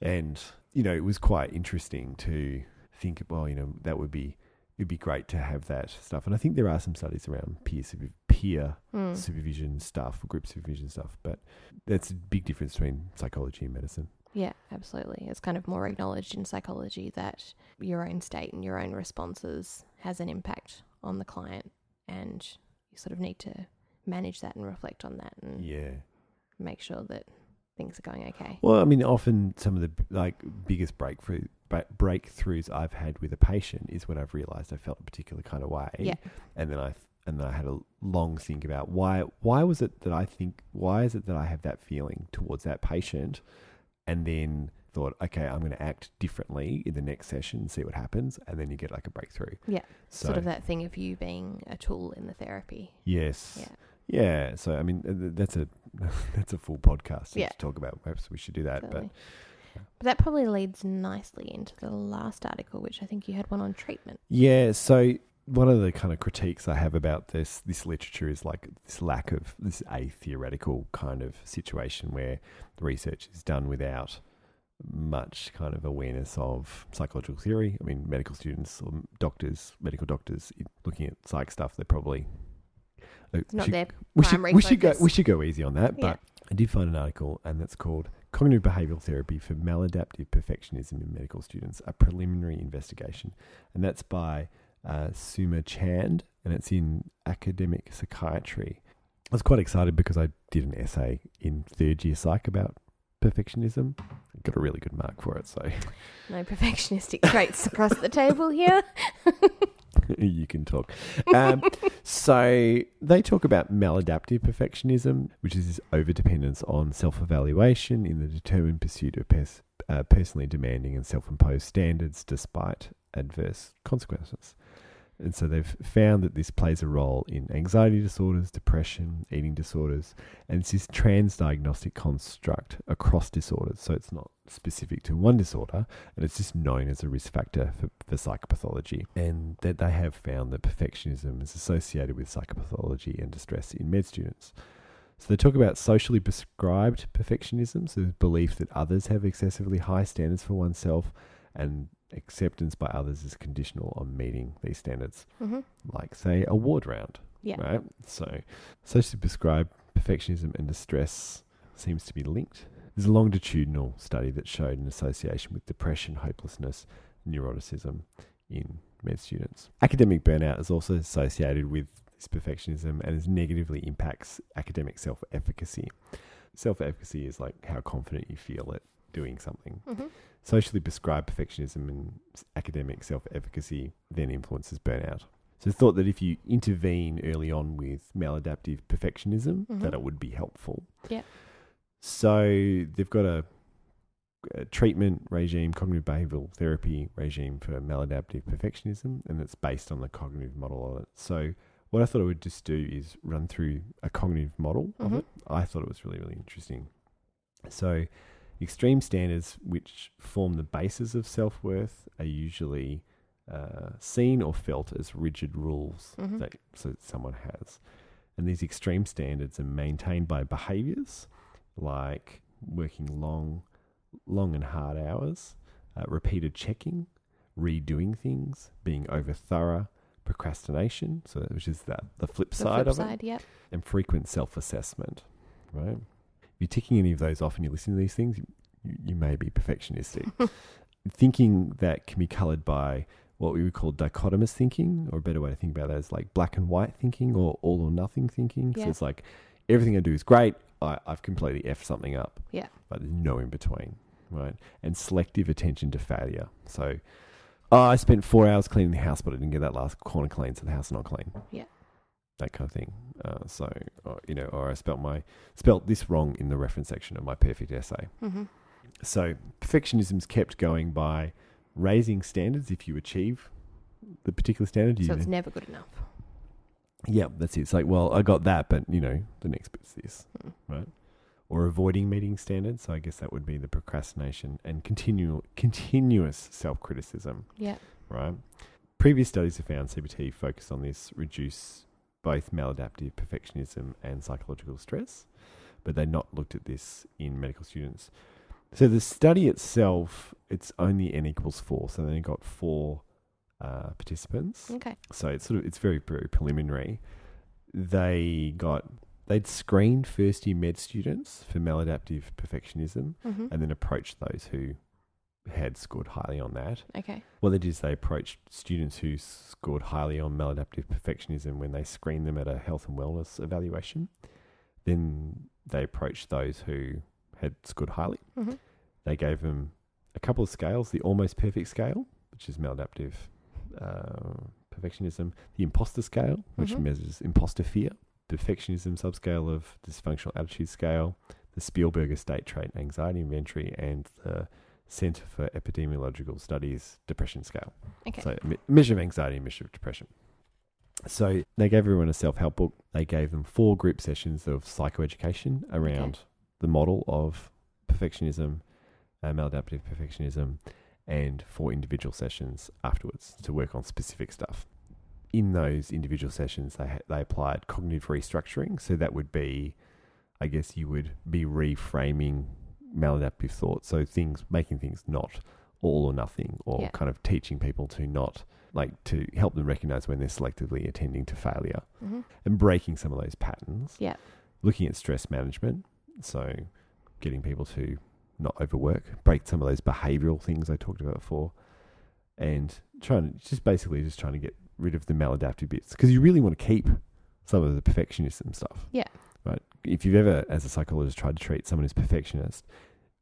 And you know, it was quite interesting to think. Well, you know, that would be it'd be great to have that stuff. And I think there are some studies around peer peer mm. supervision stuff, group supervision stuff, but that's a big difference between psychology and medicine. Yeah, absolutely. It's kind of more acknowledged in psychology that your own state and your own responses has an impact on the client, and you sort of need to manage that and reflect on that and Yeah. make sure that things are going okay. Well, I mean, often some of the like biggest breakthrough bre- breakthroughs I've had with a patient is when I've realised I felt a particular kind of way, Yeah. and then I and then I had a long think about why why was it that I think why is it that I have that feeling towards that patient, and then thought, okay, I'm going to act differently in the next session and see what happens, and then you get like a breakthrough. Yeah. So, sort of that thing of you being a tool in the therapy. Yes. Yeah. Yeah. So I mean, that's a [LAUGHS] that's a full podcast Yeah. to talk about. Perhaps we should do that. Totally. But But that probably leads nicely into the last article, which I think you had one on treatment. yeah. So one of the kind of critiques I have about this this literature is like this lack of this a theoretical kind of situation where the research is done without much kind of awareness of psychological theory. I mean, medical students or doctors, medical doctors, looking at psych stuff, they're probably Uh, It's not should- their we should, primary we should go we should go easy on that. Yeah. But I did find an article, and that's called "Cognitive Behavioral Therapy for Maladaptive Perfectionism in Medical Students: A Preliminary Investigation," and that's by uh, Suma Chand, and it's in Academic Psychiatry. I was quite excited because I did an essay in third year psych about perfectionism. Got a really good mark for it, so No perfectionistic traits across the table here. [LAUGHS] [LAUGHS] you can talk. Um, so they talk about maladaptive perfectionism, which is this overdependence on self-evaluation in the determined pursuit of pers- uh, personally demanding and self-imposed standards despite adverse consequences. And so they've found that this plays a role in anxiety disorders, depression, eating disorders, and it's this transdiagnostic construct across disorders. So it's not specific to one disorder, and it's just known as a risk factor for, for psychopathology. And that they have found that perfectionism is associated with psychopathology and distress in med students. So they talk about socially prescribed perfectionism, so the belief that others have excessively high standards for oneself, and acceptance by others is conditional on meeting these standards, hmm like say a ward round. Yeah. Right. So socially prescribed perfectionism and distress seems to be linked. There's a longitudinal study that showed an association with depression, hopelessness, neuroticism in med students. Academic burnout is also associated with this perfectionism and it negatively impacts academic self-efficacy. Self-efficacy is like how confident you feel at doing something. hmm Socially prescribed perfectionism and academic self-efficacy then influences burnout. So thought that if you intervene early on with maladaptive perfectionism, Mhm. that it would be helpful. Yeah. So they've got a, a treatment regime, cognitive behavioral therapy regime for maladaptive perfectionism, and it's based on the cognitive model of it. So what I thought I would just do is run through a cognitive model of Mhm. it. I thought it was really, really interesting. So extreme standards which form the basis of self-worth are usually uh, seen or felt as rigid rules Mhm. that so someone has and these extreme standards are maintained by behaviors like working long long and hard hours uh, repeated checking redoing things being over thorough procrastination so which is that the flip The side flip of it yep. and frequent self assessment, right? You're ticking any of those off and you're listening to these things, you, you may be perfectionistic. [LAUGHS] thinking that can be colored by what we would call dichotomous thinking, or a better way to think about that is like black and white thinking or all or nothing thinking. So it's like everything I do is great, I, I've completely effed something up. Yeah. But there's no in between, right? And selective attention to failure. So, oh, I spent four hours cleaning the house, but I didn't get that last corner clean, so the house is not clean Yeah. that kind of thing. Uh, so, uh, you know, or I spelt my spelt this wrong in the reference section of my perfect essay. hmm So, perfectionism's kept going by raising standards. If you achieve the particular standard, you So it's never good enough. yeah, that's it. It's like, well, I got that, but you know, the next bit's this, Mm. right? Or avoiding meeting standards. So I guess that would be the procrastination and continual, continuous self-criticism Yeah. right? Previous studies have found CBT focus on this reduce both maladaptive perfectionism and psychological stress, but they not looked at this in medical students. So the study itself, it's only n equals four, so they only got four uh, participants. Okay. So it's sort of it's very very preliminary. They got they'd screened first year med students for maladaptive perfectionism, hmm and then approached those who had scored highly on that. Okay. What they did is they approached students who scored highly on maladaptive perfectionism when they screened them at a health and wellness evaluation. Then they approached those who had scored highly. hmm They gave them a couple of scales the almost perfect scale, which is maladaptive uh, perfectionism, the imposter scale, which Mhm. measures imposter fear, perfectionism subscale of dysfunctional attitude scale, the Spielberger state trait anxiety inventory, and the Center for Epidemiological Studies depression scale. Okay. So, me- measure of anxiety and measure of depression. So, they gave everyone a self help book. They gave them four group sessions of psychoeducation around the model of perfectionism, uh, maladaptive perfectionism, and four individual sessions afterwards to work on specific stuff. In those individual sessions, they, ha- they applied cognitive restructuring. So, that would be, I guess, you would be reframing maladaptive thoughts. So, things, making things not all or nothing, or Yeah. kind of teaching people to not like to help them recognize when they're selectively attending to failure hmm and breaking some of those patterns. Yeah. Looking at stress management, so getting people to not overwork, break some of those behavioral things I talked about before, and trying to just basically just trying to get rid of the maladaptive bits because you really want to keep some of the perfectionism stuff. Yeah. If you've ever, as a psychologist, tried to treat someone who's perfectionist,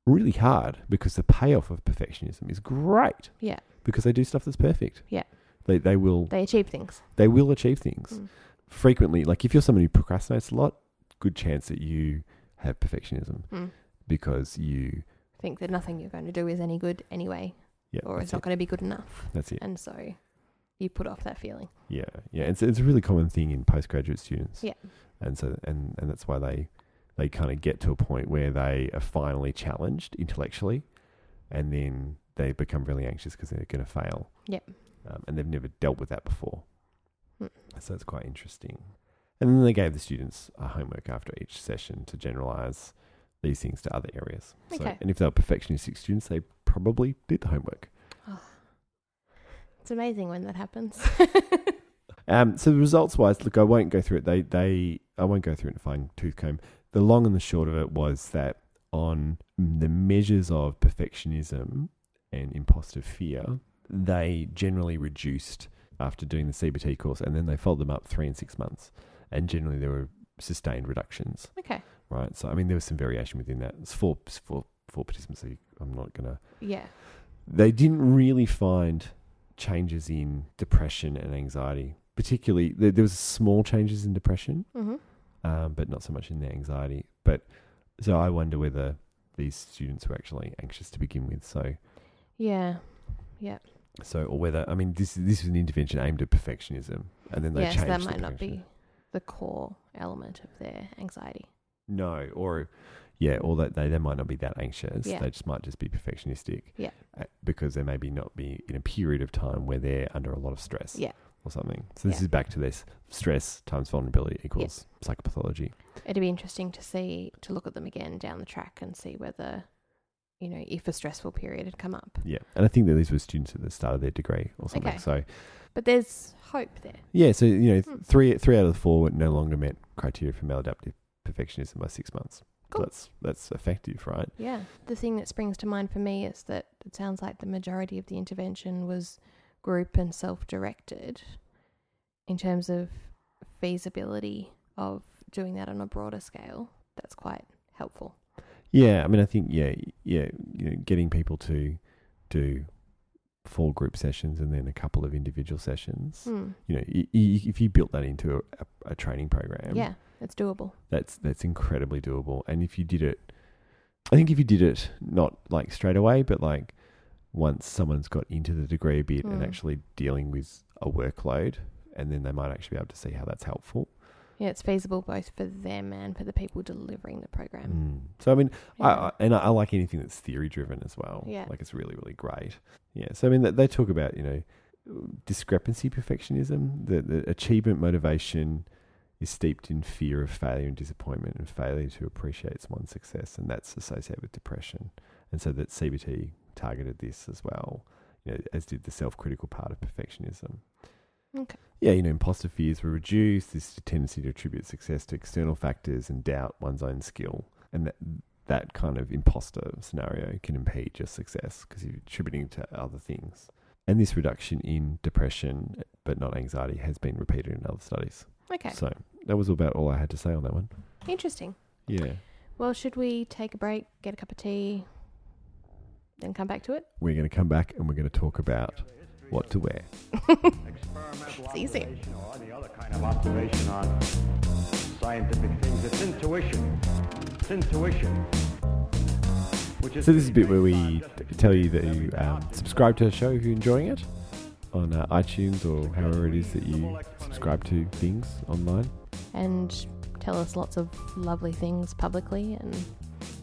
really hard because the payoff of perfectionism is great. Yeah. Because they do stuff that's perfect. Yeah. They they will They achieve things. they will achieve things Mm. frequently. Like if you're someone who procrastinates a lot, good chance that you have perfectionism Mm. because you Think that nothing you're going to do is any good anyway, yeah or it's not it. going to be good enough. that's it And so you put off that feeling. yeah yeah it's it's a really common thing in postgraduate students Yeah. and so and and that's why they they kind of get to a point where they are finally challenged intellectually and then they become really anxious because they're going to fail Yep. um, and they've never dealt with that before Mm. so it's quite interesting and then they gave the students a homework after each session to generalize these things to other areas so, Okay. and if they were perfectionistic students they probably did the homework It's amazing when that happens. [LAUGHS] Um, so the results wise, look, I won't go through it. They, they, I won't go through it in a fine tooth comb. The long and the short of it was that on the measures of perfectionism and imposter fear, they generally reduced after doing the CBT course, and then they followed them up three and six months, and generally there were sustained reductions. okay. Right. So I mean, there was some variation within that. It's four, four, four participants. So I'm not gonna. Yeah. They didn't really find changes in depression and anxiety. Particularly, there, there was small changes in depression, hmm um, but not so much in the anxiety. But so I wonder whether these students were actually anxious to begin with. So, Yeah. Yeah. So or whether I mean, this is this was an intervention aimed at perfectionism, and then they Yeah. So changed. that might not be the core element of their anxiety. No, or yeah, or that they, they might not be that anxious. Yeah. They just might just be perfectionistic. Yeah. uh, Because they maybe not be in a period of time where they're under a lot of stress. Yeah. Or something. So this Yeah. is back to this stress times vulnerability equals psychopathology. It'd be interesting to see to look at them again down the track and see whether, you know, if a stressful period had come up. Yeah. And I think that these were students at the start of their degree or something. Okay. So But there's hope there. yeah, so you know, Hmm. three three out of the four no longer met criteria for maladaptive perfectionism by six months. Cool. That's that's effective, right? Yeah. The thing that springs to mind for me is that it sounds like the majority of the intervention was group and self directed in terms of feasibility of doing that on a broader scale. That's quite helpful. Yeah, I mean, I think yeah, yeah, you know, getting people to do four group sessions and then a couple of individual sessions. Hmm. You know, y- y- if you built that into a, a training program, Yeah, it's doable. that's that's incredibly doable. And if you did it, I think if you did it not like straight away, but like once someone's got into the degree a bit and Mm. actually dealing with a workload, and then they might actually be able to see how that's helpful. Yeah, it's feasible both for them and for the people delivering the program. Mm. So I mean, Yeah. I, and I, I like anything that's theory driven as well. Yeah. like it's really really great. Yeah. So I mean, they, they talk about you know discrepancy perfectionism. The, the achievement motivation is steeped in fear of failure and disappointment, and failure to appreciate one's success, and that's associated with depression. And so that CBT targeted this as well. You know, as did the self critical part of perfectionism. Okay. Yeah, you know, imposter fears were reduced. This tendency to attribute success to external factors and doubt one's own skill, and that that kind of imposter scenario can impede your success because you're attributing to other things. And this reduction in depression, but not anxiety, has been repeated in other studies. Okay. So that was about all I had to say on that one. Interesting. Yeah, Well, should we take a break, get a cup of tea, then come back to it? we're going to come back and we're going to talk about what to wear. [LAUGHS] See you soon. or any other kind of observation on scientific things. It's intuition. It's intuition. So this is a bit where we pretty t- based on tell you that you um, subscribe to the show if you're enjoying it on uh, iTunes or however it is that you subscribe to things online. And tell us lots of lovely things publicly and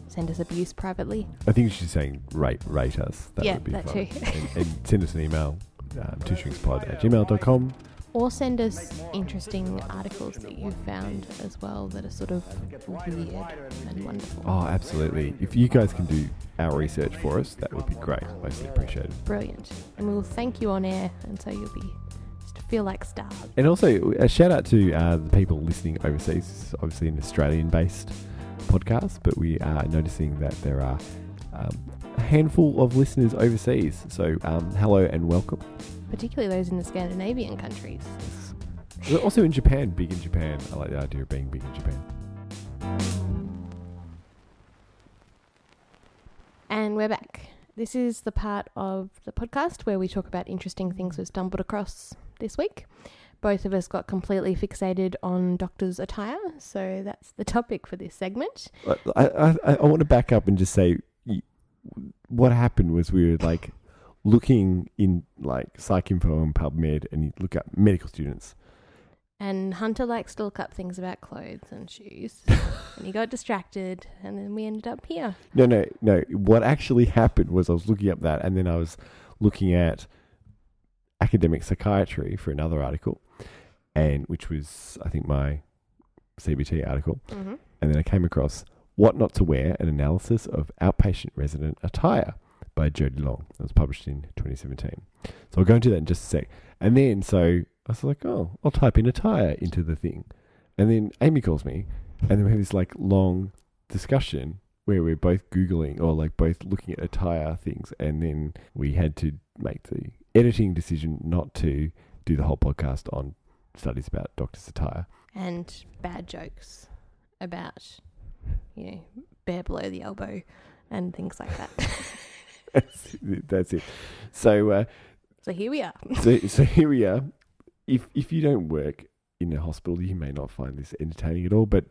send us abuse privately. I think you should say rate rate us. That Yeah, would be that fun. too. and, and send us an email, um, twoshrinkspod at gmail.com Or send us interesting articles that you've found as well that are sort of weird and wonderful. Oh, absolutely. If you guys can do our research for us, that would be great. Mostly appreciated. Brilliant. And we'll thank you on air, and so you'll be feel like stars. And also, a shout out to uh, the people listening overseas. This is obviously an Australian based podcast, but we are noticing that there are um, a handful of listeners overseas. So, um, hello and welcome. Particularly those in the Scandinavian countries. We're also in Japan, big in Japan. I like the idea of being big in Japan. And we're back. This is the part of the podcast where we talk about interesting things we've stumbled across this week. Both of us got completely fixated on doctor's attire, so that's the topic for this segment. I, I, I want to back up and just say what happened was we were like looking in like PsycInfo and PubMed, and you look at medical students. And Hunter likes to look up things about clothes and shoes. [LAUGHS] and he got distracted, and then we ended up here. No, no, no. What actually happened was I was looking up that, and then I was looking at academic psychiatry for another article, and which was I think my CBT article, Mm-hmm. and then I came across "What Not to Wear: An Analysis of Outpatient Resident Attire" by Jody Long. It was published in 2017. So I'll go into that in just a sec. And then so I was like, oh, I'll type in attire into the thing, and then Amy calls me, and then we have this like long discussion where we're both googling or like both looking at attire things, and then we had to make the editing decision not to do the whole podcast on studies about doctors' satire And bad jokes about, you know, bare below the elbow and things like that. that's, [LAUGHS] it, that's it. So, uh, so here we are. so, so here we are. If if you don't work in a hospital, you may not find this entertaining at all. But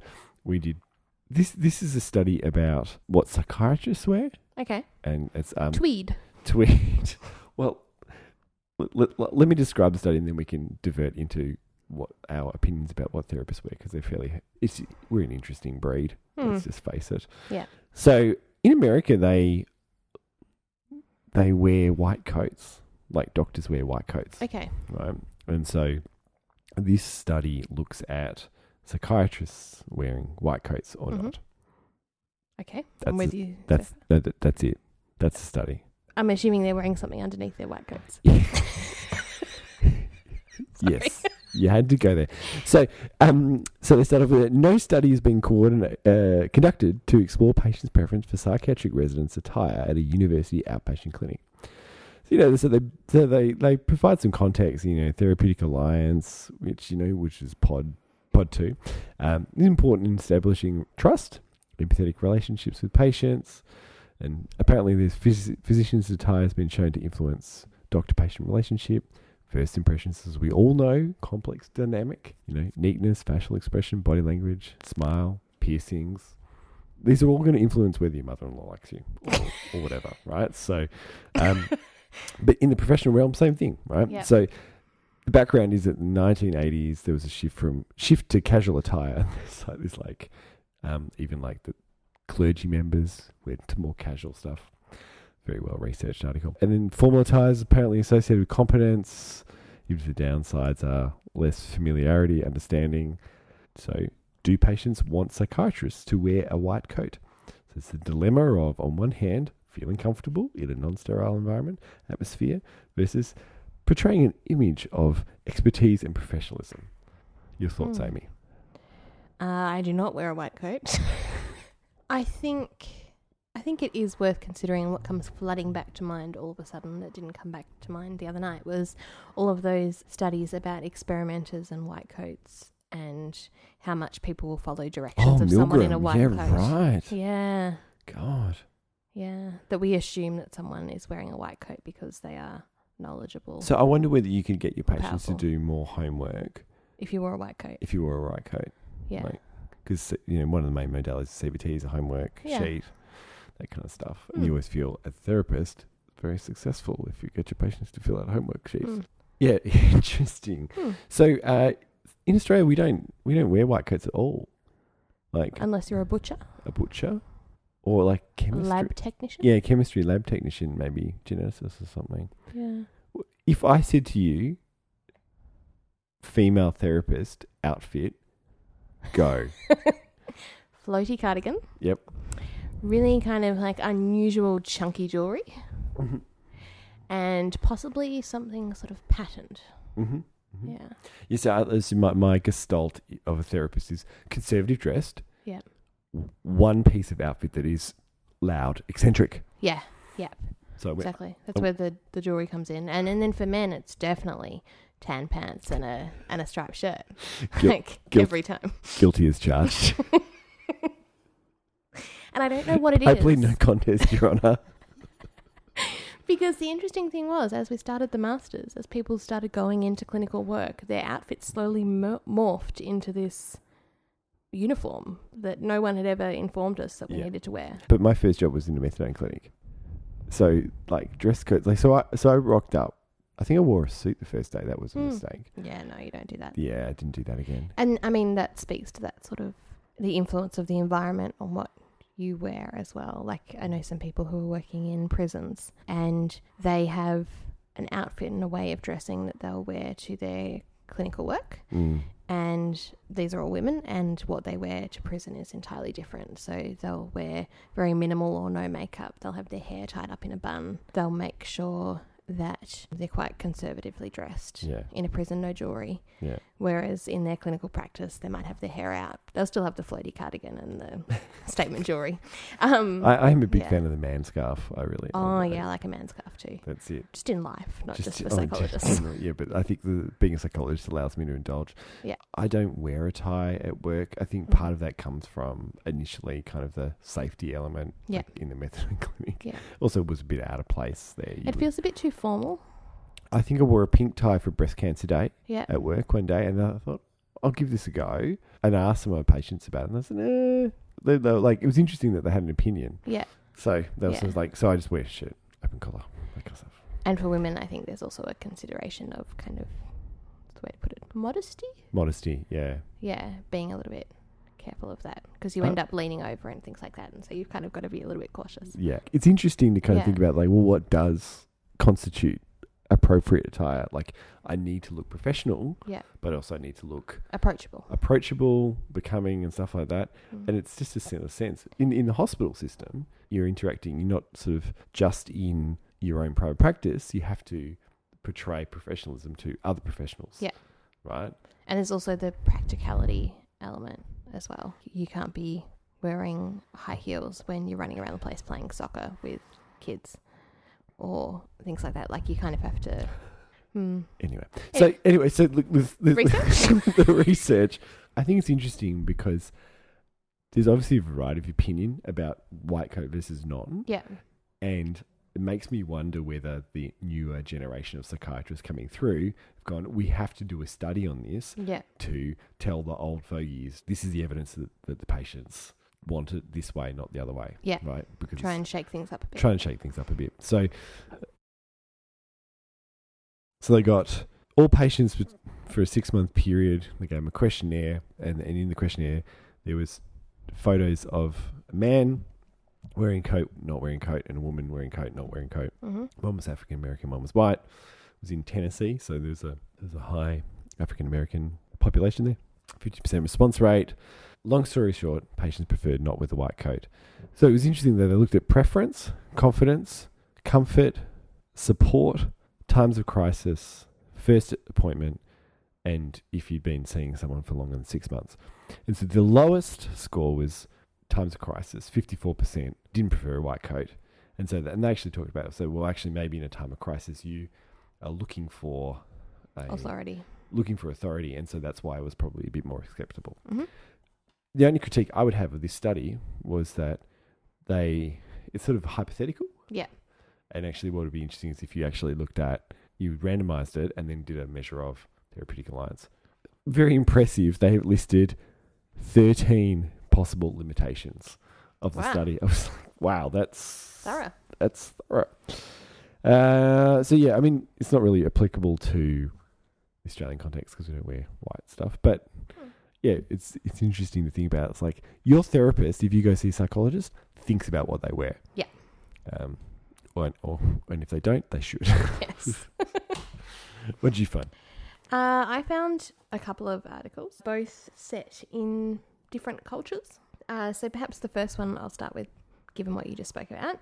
we did. This this is a study about what psychiatrists wear, Okay. and it's um Tweed. tweed. [LAUGHS] well, let, let, let me describe the study, and then we can divert into what our opinions about what therapists wear because they're fairly. It's we're an interesting breed. Hmm. Let's just face it. Yeah. So in America, they they wear white coats, like doctors wear white coats, Okay. right? And so this study looks at psychiatrists wearing white coats or Mhm. not. Okay. That's I'm with you. That's that, that- that's it. That's the study. I'm assuming they're wearing something underneath their white coats. [LAUGHS] yes, you had to go there. So, um, so they started with no study has been uh, conducted to explore patients' preference for psychiatric residents' attire at a university outpatient clinic. So, you know, so they so they they provide some context. You know, therapeutic alliance, which you know, which is pod pod two, um, is important in establishing trust, empathetic relationships with patients, and apparently, this phys- physician's attire has been shown to influence doctor-patient relationship. First impressions, as we all know, complex dynamic. You know, neatness, facial expression, body language, smile, piercings. These are all going to influence whether your mother-in-law likes you or, or whatever, [LAUGHS] right? So, um, but in the professional realm, same thing, right? Yep. So, the background is that in the 1980s there was a shift from shift to casual attire. It's like this, like um, even like the clergy members went to more casual stuff. Very well researched article. And then formal ties apparently associated with competence. Even if the downsides are less familiarity, understanding. So, do patients want psychiatrists to wear a white coat? So it's the dilemma of, on one hand, feeling comfortable in a non-sterile environment, atmosphere, versus portraying an image of expertise and professionalism. Your thoughts, Hmm. Amy? Uh, I do not wear a white coat. [LAUGHS] I think I think it is worth considering what comes flooding back to mind all of a sudden that didn't come back to mind the other night was all of those studies about experimenters and white coats and how much people will follow directions oh, of someone in a white Oh, yeah, coat. right. Yeah. God. Yeah. That we assume that someone is wearing a white coat because they are knowledgeable. So I wonder whether you could get your patients Powerful. to do more homework if you wore a white coat. if you wore a white coat. Yeah. Like, because you know one of the main modalities of CBT is a homework Yeah. sheet, that kind of stuff. And Mm. you always feel as a therapist very successful if you get your patients to fill out homework sheets. Mm. Yeah, [LAUGHS] interesting. Hmm. So uh, in Australia, we don't we don't wear white coats at all, like Unless you're a butcher, a butcher or like a chemistry. lab technician. Yeah, chemistry lab technician, maybe geneticist or something. Yeah. If I said to you, female therapist outfit. Go. [LAUGHS] Floaty cardigan. Yep. Really kind of like unusual chunky jewelry. Mm-hmm. And possibly something sort of patterned. Mm-hmm. Yeah. Yes, is my, my gestalt of a therapist is conservative dressed. Yeah. One piece of outfit that is loud, eccentric. Yeah. Yep. So Exactly. That's where the, the jewelry comes in. And, and then for men, it's definitely tan pants and a and a striped shirt. Guil- [LAUGHS] like guil- every time. guilty as charged. [LAUGHS] [LAUGHS] And I don't know what it is. I plead no contest, Your Honour. Because the interesting thing was, as we started the masters, as people started going into clinical work, their outfits slowly mo- morphed into this uniform that no one had ever informed us that we Yeah. needed to wear. But my first job was in a methadone clinic. So like dress code like so I so I rocked up. I think I wore a suit the first day. That was a Hmm. mistake. Yeah, no, you don't do that. Yeah, I didn't do that again. And I mean, that speaks to that sort of the influence of the environment on what you wear as well. Like, I know some people who are working in prisons and they have an outfit and a way of dressing that they'll wear to their clinical work. Mm. And these are all women, and what they wear to prison is entirely different. So they'll wear very minimal or no makeup. They'll have their hair tied up in a bun. They'll make sure that they're quite conservatively dressed. Yeah. In a prison, no jewelry. Yeah. Whereas in their clinical practice, they might have their hair out. They'll still have the floaty cardigan and the [LAUGHS] statement jewelry. Um, I, I'm a big yeah. fan of the man scarf. I really oh, yeah, I like a man scarf too. That's it. Just in life, not just, for oh, psychologists. generally, yeah, but I think the being a psychologist allows me to indulge. Yeah. I don't wear a tie at work. I think Mhm. part of that comes from initially kind of the safety element Yeah. like, in the methadone [LAUGHS] clinic. Yeah. Also, it was a bit out of place there. You It would- feels a bit too formal. I think I wore a pink tie for breast cancer day Yeah. at work one day, and I thought I'll give this a go. And I asked some of my patients about it, and they said, eh. They, they were like, it was interesting that they had an opinion. Yeah. So that was Yeah. like, so I just wear a shirt, open collar, that kind of stuff. And for women, I think there's also a consideration of kind of, what's the way to put it, modesty? Modesty, yeah. Yeah, being a little bit careful of that because you Uh, end up leaning over and things like that. And so you've kind of got to be a little bit cautious. Yeah. It's interesting to kind of Yeah. think about like, well, what does constitute appropriate attire? Like, I need to look professional, Yeah. but also I need to look Approachable. approachable, becoming, and stuff like that. Mm. And it's just a sort of sense. In in the hospital system, you're interacting. You're not sort of just in your own private practice. You have to portray professionalism to other professionals. Yeah. Right. And there's also the practicality element as well. You can't be wearing high heels when you're running around the place playing soccer with kids or things like that. Like you kind of have to. Hmm. Anyway, so Anyway. anyway, so look, with the Research? [LAUGHS] the research, I think it's interesting because there's obviously a variety of opinion about white coat versus non, Yeah. and it makes me wonder whether the newer generation of psychiatrists coming through have gone, we have to do a study on this Yeah. to tell the old fogies this is the evidence that, that the patients want it this way, not the other way. Yeah. Right? Because Try and shake things up a bit. try and shake things up a bit. So, so they got all patients for a six month period. They gave them a questionnaire, and, and in the questionnaire there was photos of a man wearing coat, not wearing coat, and a woman wearing coat, not wearing coat. hmm One was African American, one was white. It was in Tennessee, so there's a there's a high African American population there. Fifty percent response rate. Long story short, patients preferred not with a white coat. So it was interesting that they looked at preference, confidence, comfort, support, times of crisis, first appointment, and if you'd been seeing someone for longer than six months. And so the lowest score was times of crisis, fifty four percent didn't prefer a white coat. And so, and they actually talked about it. So, well, actually, maybe in a time of crisis, you are looking for a, Authority. looking for authority, and so that's why it was probably a bit more acceptable. hmm The only critique I would have of this study was that they it's sort of hypothetical. Yeah. And actually, what would be interesting is if you actually looked at you randomized it and then did a measure of therapeutic alliance. Very impressive. They listed thirteen possible limitations of the Wow. study. [LAUGHS] I was like, wow, that's Thorough. that's thorough. Uh, so yeah, I mean, it's not really applicable to the Australian context because we don't wear white stuff. But Hmm. Yeah, it's it's interesting to think about. It's like your therapist, if you go see a psychologist, thinks about what they wear. Yeah. Um, or, or and if they don't, they should. Yes. [LAUGHS] [LAUGHS] what did you find? Uh, I found a couple of articles, both set in different cultures. Uh, so perhaps the first one I'll start with, given what you just spoke about,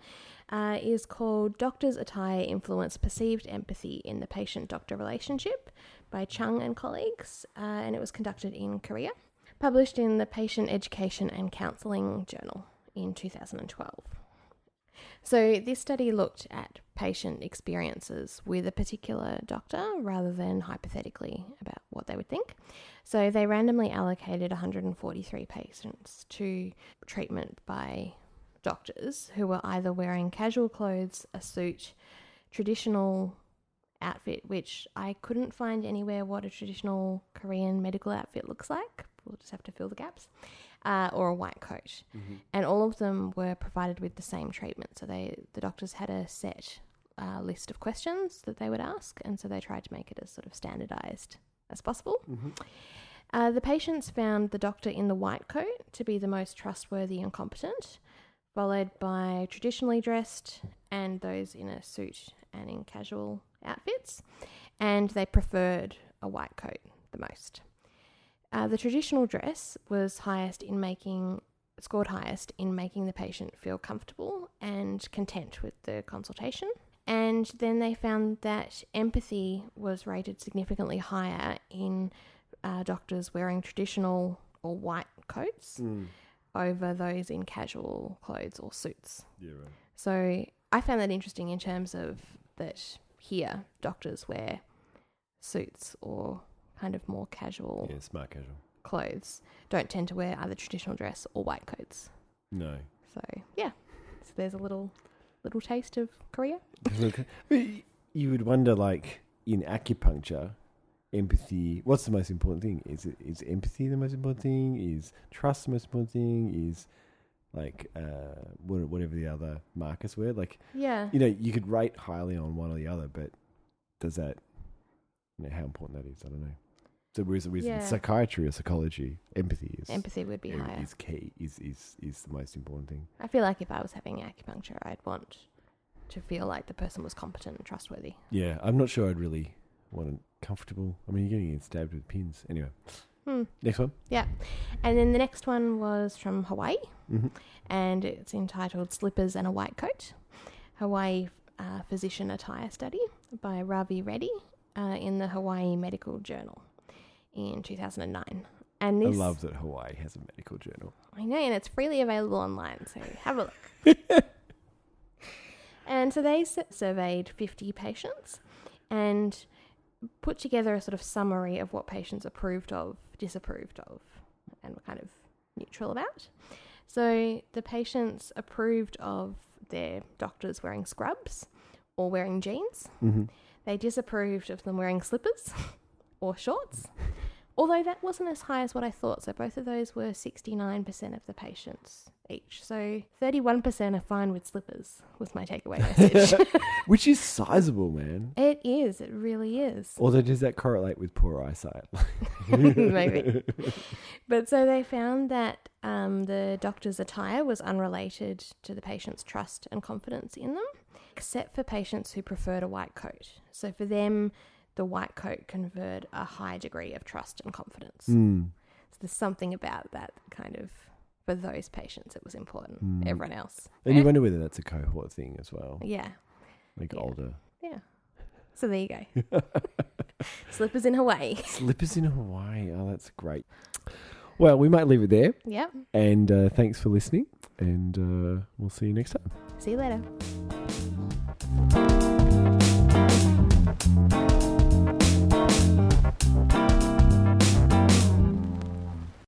uh, is called Doctor's Attire Influence Perceived Empathy in the Patient Doctor Relationship by Chung and colleagues, uh, and it was conducted in Korea. Published in the Patient Education and Counselling Journal in 2012. So, this study looked at patient experiences with a particular doctor rather than hypothetically about what they would think. So, they randomly allocated 143 patients to treatment by doctors who were either wearing casual clothes, a suit, traditional outfit, which I couldn't find anywhere what a traditional Korean medical outfit looks like. We'll just have to fill the gaps uh, or a white coat, Mm-hmm. and all of them were provided with the same treatment. So they, the doctors had a set uh, list of questions that they would ask, and so they tried to make it as sort of standardized as possible. Mm-hmm. Uh, the patients found the doctor in the white coat to be the most trustworthy and competent, followed by traditionally dressed and those in a suit and in casual outfits, and they preferred a white coat the most. Uh, the traditional dress was highest in making scored highest in making the patient feel comfortable and content with the consultation. And then they found that empathy was rated significantly higher in uh, doctors wearing traditional or white coats Mm. over those in casual clothes or suits. Yeah, right. So I found that interesting in terms of that here doctors wear suits or kind of more casual Yeah, smart casual. clothes, don't tend to wear either traditional dress or white coats. No. So yeah, so there's a little little taste of Korea. [LAUGHS] You would wonder, like in acupuncture, empathy. What's the most important thing? Is it is empathy the most important thing? Is trust the most important thing? Is like uh, whatever the other markers were. Like Yeah. you know, you could rate highly on one or the other, but does that, you know, how important that is? I don't know. So whereas with Yeah. psychiatry or psychology, empathy is Empathy would be is- higher. is key. Is is is the most important thing. I feel like if I was having acupuncture, I'd want to feel like the person was competent and trustworthy. Yeah, I'm not sure I'd really want it comfortable. I mean, you're getting stabbed with pins. Anyway, Hmm. next one. Yeah. And then the next one was from Hawaii, hmm and it's entitled Slippers and a White Coat Hawaii uh, Physician Attire Study by Ravi Reddy uh, in the Hawaii Medical Journal in 2009. And I this, love that Hawaii has a medical journal. I know, and it's freely available online, so have a look. [LAUGHS] and so they s- surveyed 50 patients and put together a sort of summary of what patients approved of, disapproved of, and were kind of neutral about. So the patients approved of their doctors wearing scrubs or wearing jeans. Mm-hmm. They disapproved of them wearing slippers [LAUGHS] or shorts, although that wasn't as high as what I thought. So both of those were 69% of the patients each. So 31% are fine with slippers, was my takeaway [LAUGHS] message. [LAUGHS] Which is sizable, man. it is, it really is. Although, does that correlate with poor eyesight? [LAUGHS] Maybe. But so they found that um, the doctor's attire was unrelated to the patient's trust and confidence in them, except for patients who preferred a white coat. So for them, the white coat conferred a high degree of trust and confidence. Mm. So there's something about that kind of, for those patients, it was important. Mm. Everyone else. And you eh, wonder whether that's a cohort thing as well, Yeah. like Yeah. older. Yeah. So there you go. [LAUGHS] Slippers in Hawaii. Slippers in Hawaii. Oh, that's great. Well, we might leave it there. Yep. And uh, thanks for listening. And uh, we'll see you next time. See you later. Thank